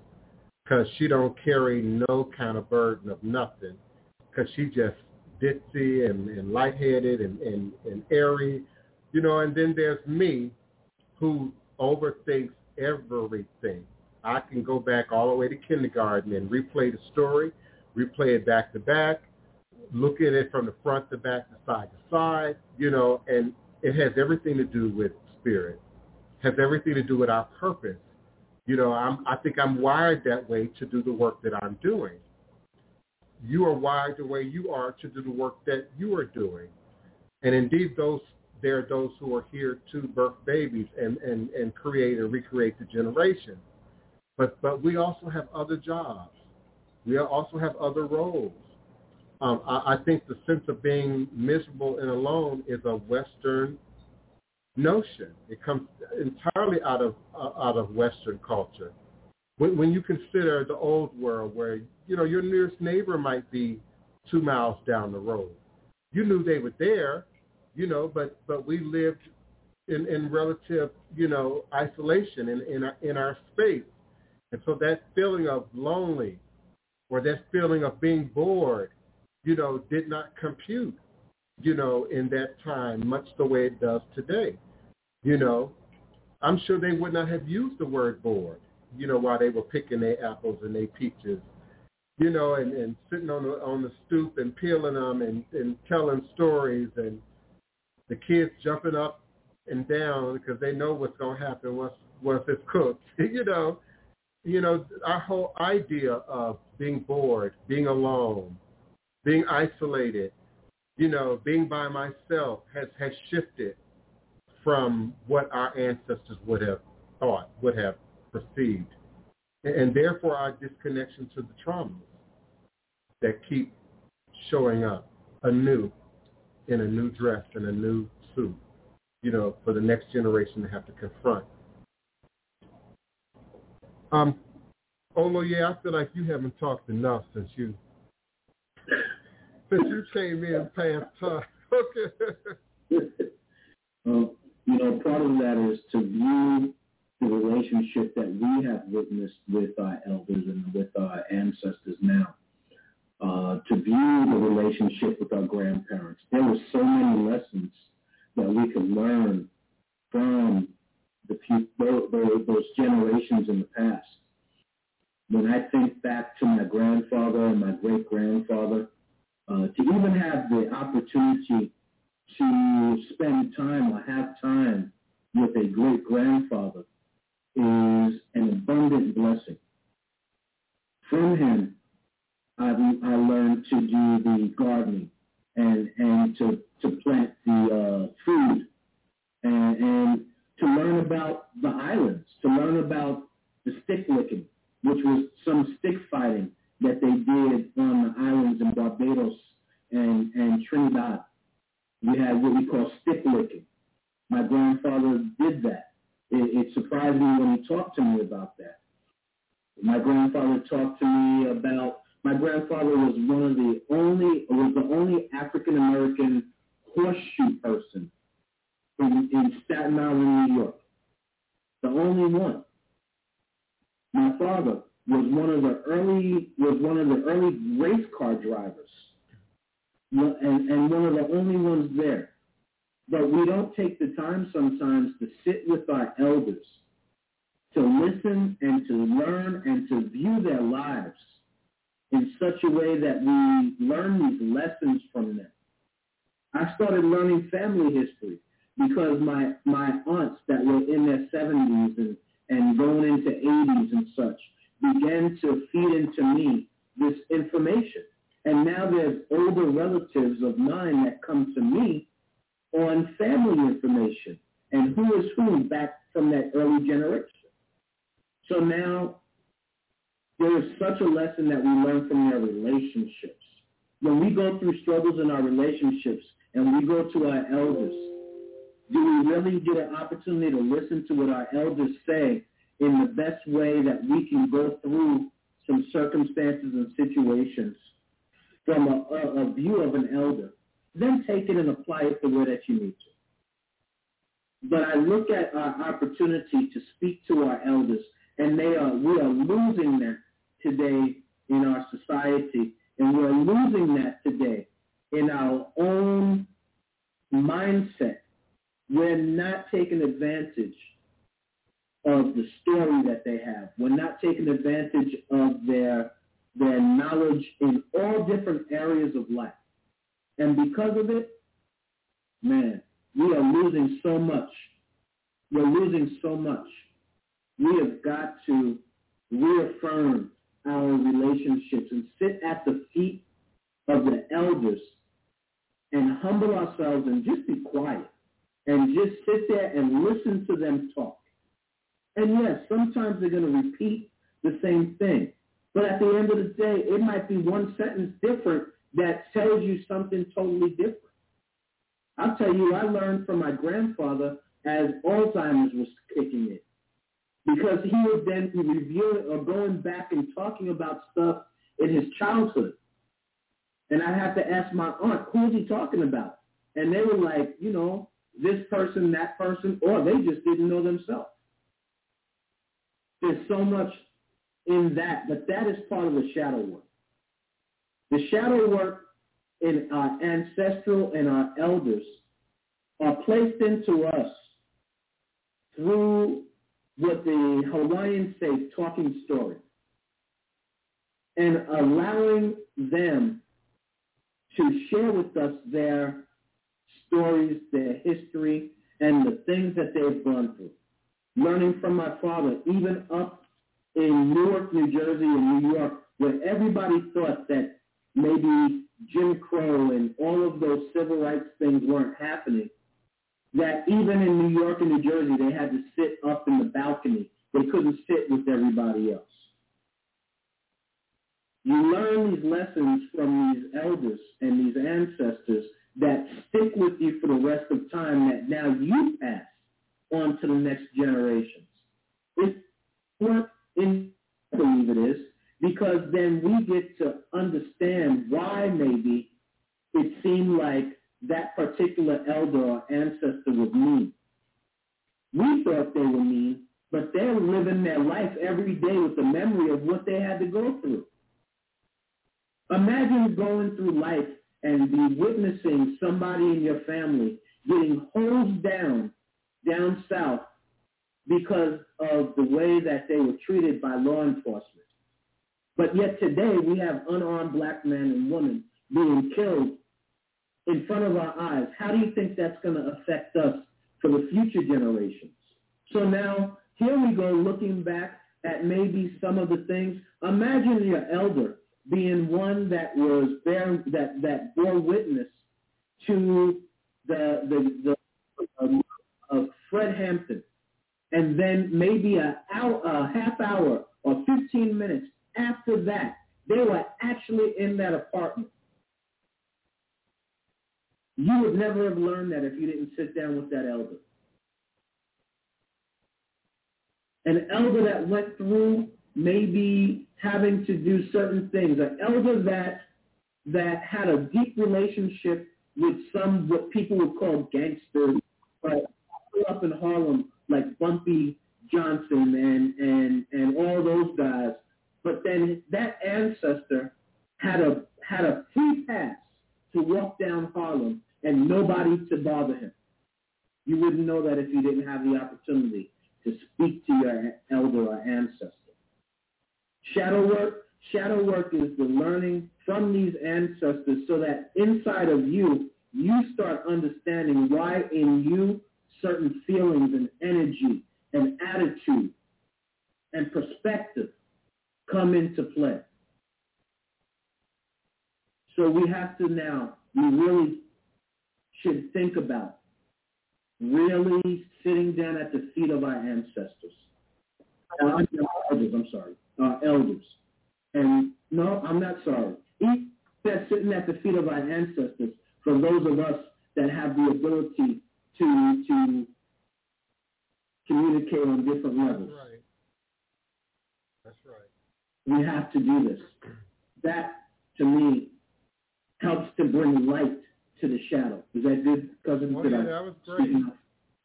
because she don't carry no kind of burden of nothing because she just ditzy and, and lightheaded and, and, and airy, you know, and then there's me who overthinks everything. I can go back all the way to kindergarten and replay the story, replay it back to back, look at it from the front to back to side to side, you know, and it has everything to do with spirit, has everything to do with our purpose. You know, I'm, I think I'm wired that way to do the work that I'm doing. You are wired the way you are to do the work that you are doing. And indeed, those there are those who are here to birth babies and, and, and create and recreate the generation. But but we also have other jobs. We also have other roles. Um, I, I think the sense of being miserable and alone is a Western notion. It comes entirely out of uh, out of Western culture. When, when you consider the old world, where you know your nearest neighbor might be two miles down the road, you knew they were there, you know, but but we lived in, in relative you know isolation in in our, in our space, and so that feeling of lonely, or that feeling of being bored, you know, did not compute you know, in that time, much the way it does today. You know, I'm sure they would not have used the word bored, you know, while they were picking their apples and their peaches, you know, and, and sitting on the on the stoop and peeling them and, and telling stories and the kids jumping up and down because they know what's going to happen once once it's cooked. you know, you know, our whole idea of being bored, being alone, being isolated, you know, being by myself has, has shifted from what our ancestors would have thought, would have perceived. And, and therefore our disconnection to the traumas that keep showing up anew in a new dress and a new suit, you know, for the next generation to have to confront. Um, Olo, yeah, I feel like you haven't talked enough since you since you came in past time. Okay. um, you know, part of that is to view the relationship that we have witnessed with our elders and with our ancestors now. Uh, to view the relationship with our grandparents. There were so many lessons that we could learn from the those, generations in the past. When I think back to my grandfather and my great-grandfather, uh, to even have the opportunity to spend time or have time with a great grandfather is an abundant blessing. From him, I, I learned to do the gardening and, and to, to plant the uh, food and, and to learn about the islands, to learn about the stick licking, which was some stick fighting that they did on the islands in Barbados and, and Trinidad. We had what we call stick licking. My grandfather did that. It, it surprised me when he talked to me about that. My grandfather talked to me about, my grandfather was one of the only, was the only African American horseshoe person in, in Staten Island, New York. The only one. My father was one of the early was one of the early race car drivers, and, and one of the only ones there. But we don't take the time sometimes to sit with our elders, to listen and to learn and to view their lives in such a way that we learn these lessons from them. I started learning family history because my, my aunts that were in their 70s and, and going into 80s and such began to feed into me this information. And now there's older relatives of mine that come to me on family information and who is who back from that early generation. So now there is such a lesson that we learn from their relationships. When we go through struggles in our relationships and we go to our elders, do we really get an opportunity to listen to what our elders say in the best way that we can go through some circumstances and situations from a, a, a view of an elder, then take it and apply it the way that you need to. But I look at our opportunity to speak to our elders, and they are we are losing that today in our society, and we're losing that today in our own mindset. We're not taking advantage of the story that they have. We're not taking advantage of their their knowledge in all different areas of life. And because of it, man, we are losing so much. We're losing so much. We have got to reaffirm our relationships and sit at the feet of the elders and humble ourselves and just be quiet and just sit there and listen to them talk. And yes, sometimes they're going to repeat the same thing. But at the end of the day, it might be one sentence different that tells you something totally different. I'll tell you, I learned from my grandfather as Alzheimer's was kicking in. Because he would then reviewing or going back and talking about stuff in his childhood. And I had to ask my aunt, who is he talking about? And they were like, you know, this person, that person, or they just didn't know themselves. There's so much in that, but that is part of the shadow work. The shadow work in our ancestral and our elders are placed into us through what the Hawaiians say, talking story, and allowing them to share with us their stories, their history, and the things that they've gone through. Learning from my father, even up in Newark, New Jersey, and New York, where everybody thought that maybe Jim Crow and all of those civil rights things weren't happening, that even in New York and New Jersey, they had to sit up in the balcony. They couldn't sit with everybody else. You learn these lessons from these elders and these ancestors that stick with you for the rest of time that now you pass on to the next generations. It's what in believe it is, because then we get to understand why maybe it seemed like that particular elder or ancestor was mean. We thought they were mean, but they're living their life every day with the memory of what they had to go through. Imagine going through life and be witnessing somebody in your family getting hosed down down south because of the way that they were treated by law enforcement. But yet today we have unarmed black men and women being killed in front of our eyes. How do you think that's going to affect us for the future generations? So now here we go looking back at maybe some of the things. Imagine your elder being one that was there that that bore witness to the the, Fred Hampton, and then maybe a, hour, a half hour or 15 minutes after that, they were actually in that apartment. You would never have learned that if you didn't sit down with that elder. An elder that went through maybe having to do certain things, an elder that that had a deep relationship with some what people would call gangsters, but up in Harlem like Bumpy Johnson and and and all those guys. But then that ancestor had a had a free pass to walk down Harlem and nobody to bother him. You wouldn't know that if you didn't have the opportunity to speak to your elder or ancestor. Shadow work, shadow work is the learning from these ancestors so that inside of you, you start understanding why in you certain feelings and energy and attitude and perspective come into play. So we have to now, we really should think about really sitting down at the feet of our ancestors. Uh, elders, I'm sorry, our uh, elders. And no, I'm not sorry. That sitting at the feet of our ancestors, for those of us that have the ability to to communicate on different levels. That's right. That's right. We have to do this. That, to me, helps to bring light to the shadow. Is that good, cousin? Oh yeah, I that was speak great.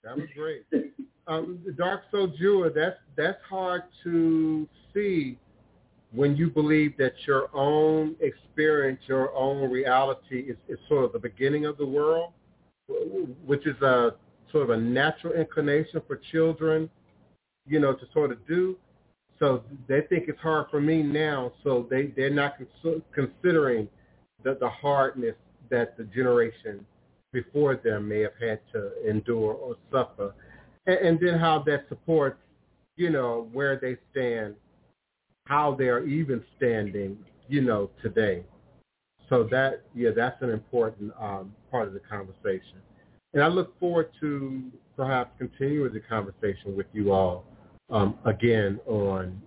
That was great. Um, the Dark Soul Jewel, that's that's hard to see when you believe that your own experience, your own reality is, is sort of the beginning of the world, which is a sort of a natural inclination for children, you know, to sort of do. So they think it's hard for me now, so they, they're not cons- considering the, the hardness that the generation before them may have had to endure or suffer. And, and then how that supports, you know, where they stand, how they're even standing, you know, today. So that, yeah, that's an important um, part of the conversation. And I look forward to perhaps continuing the conversation with you all um, again on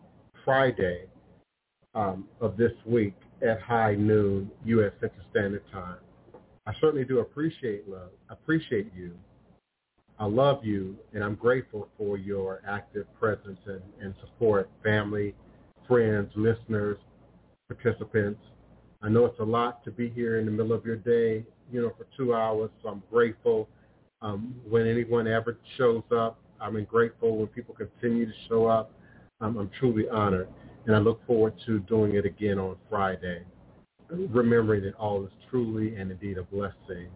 Friday um, of this week at high noon U.S. Central Standard Time. I certainly do appreciate love, appreciate you. I love you, and I'm grateful for your active presence and, and support, family, friends, listeners, participants. I know it's a lot to be here in the middle of your day, you know, for two hours, so I'm grateful um, when anyone ever shows up. I'm grateful when people continue to show up. Um, I'm truly honored, and I look forward to doing it again on Friday, remembering that all is truly and indeed a blessing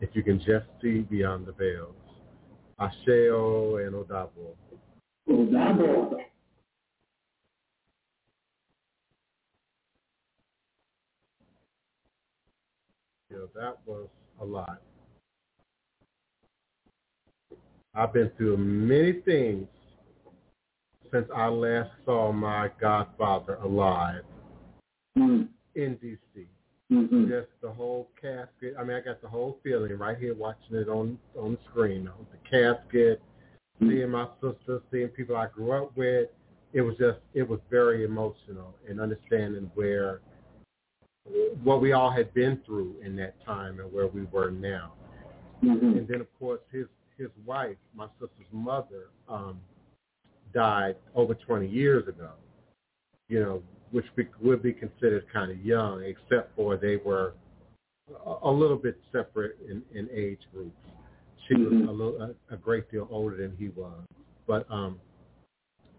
if you can just see beyond the veils. Asheo and Odabo. Odabo. That was a lot. I've been through many things since I last saw my godfather alive Mm. in D.C. Mm-hmm. Just the whole casket. I mean, I got the whole feeling right here watching it on on the screen. The casket, seeing my sister, seeing people I grew up with. It was just, it was very emotional and understanding where, what we all had been through in that time and where we were now. Mm-hmm. And then, of course, his his wife, my sister's mother, um, died over 20 years ago. You know, which be, would be considered kind of young, except for they were a, a little bit separate in, in age groups. She Mhm. was a, little, a, a great deal older than he was, but um,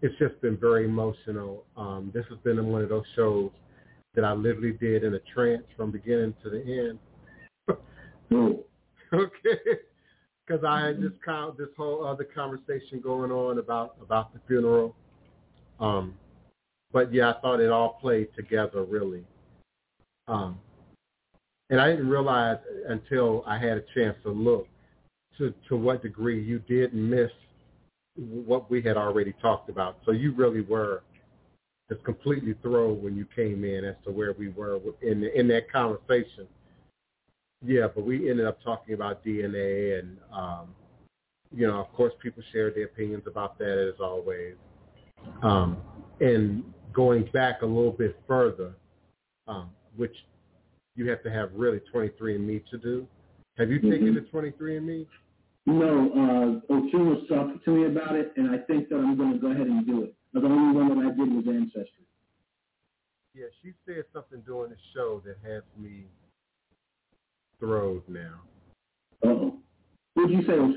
it's just been very emotional. Um, this has been one of those shows that I literally did in a trance from beginning to the end. Okay because I had this kind this whole other conversation going on about about the funeral. Um, but yeah, I thought it all played together really. Um, and I didn't realize until I had a chance to look to to what degree you did miss what we had already talked about. So you really were just completely thrown when you came in as to where we were in in that conversation. Yeah, but we ended up talking about DNA and, um, you know, of course people shared their opinions about that as always. Um, and going back a little bit further, um, which you have to have really 23andMe to do. Have you taken Mhm. the 23andMe? No, uh, was talking to me about it, and I think that I'm going to go ahead and do it. The only one that I did was Ancestry. Yeah, she said something during the show that has me thrilled now. Uh-oh. What did you say?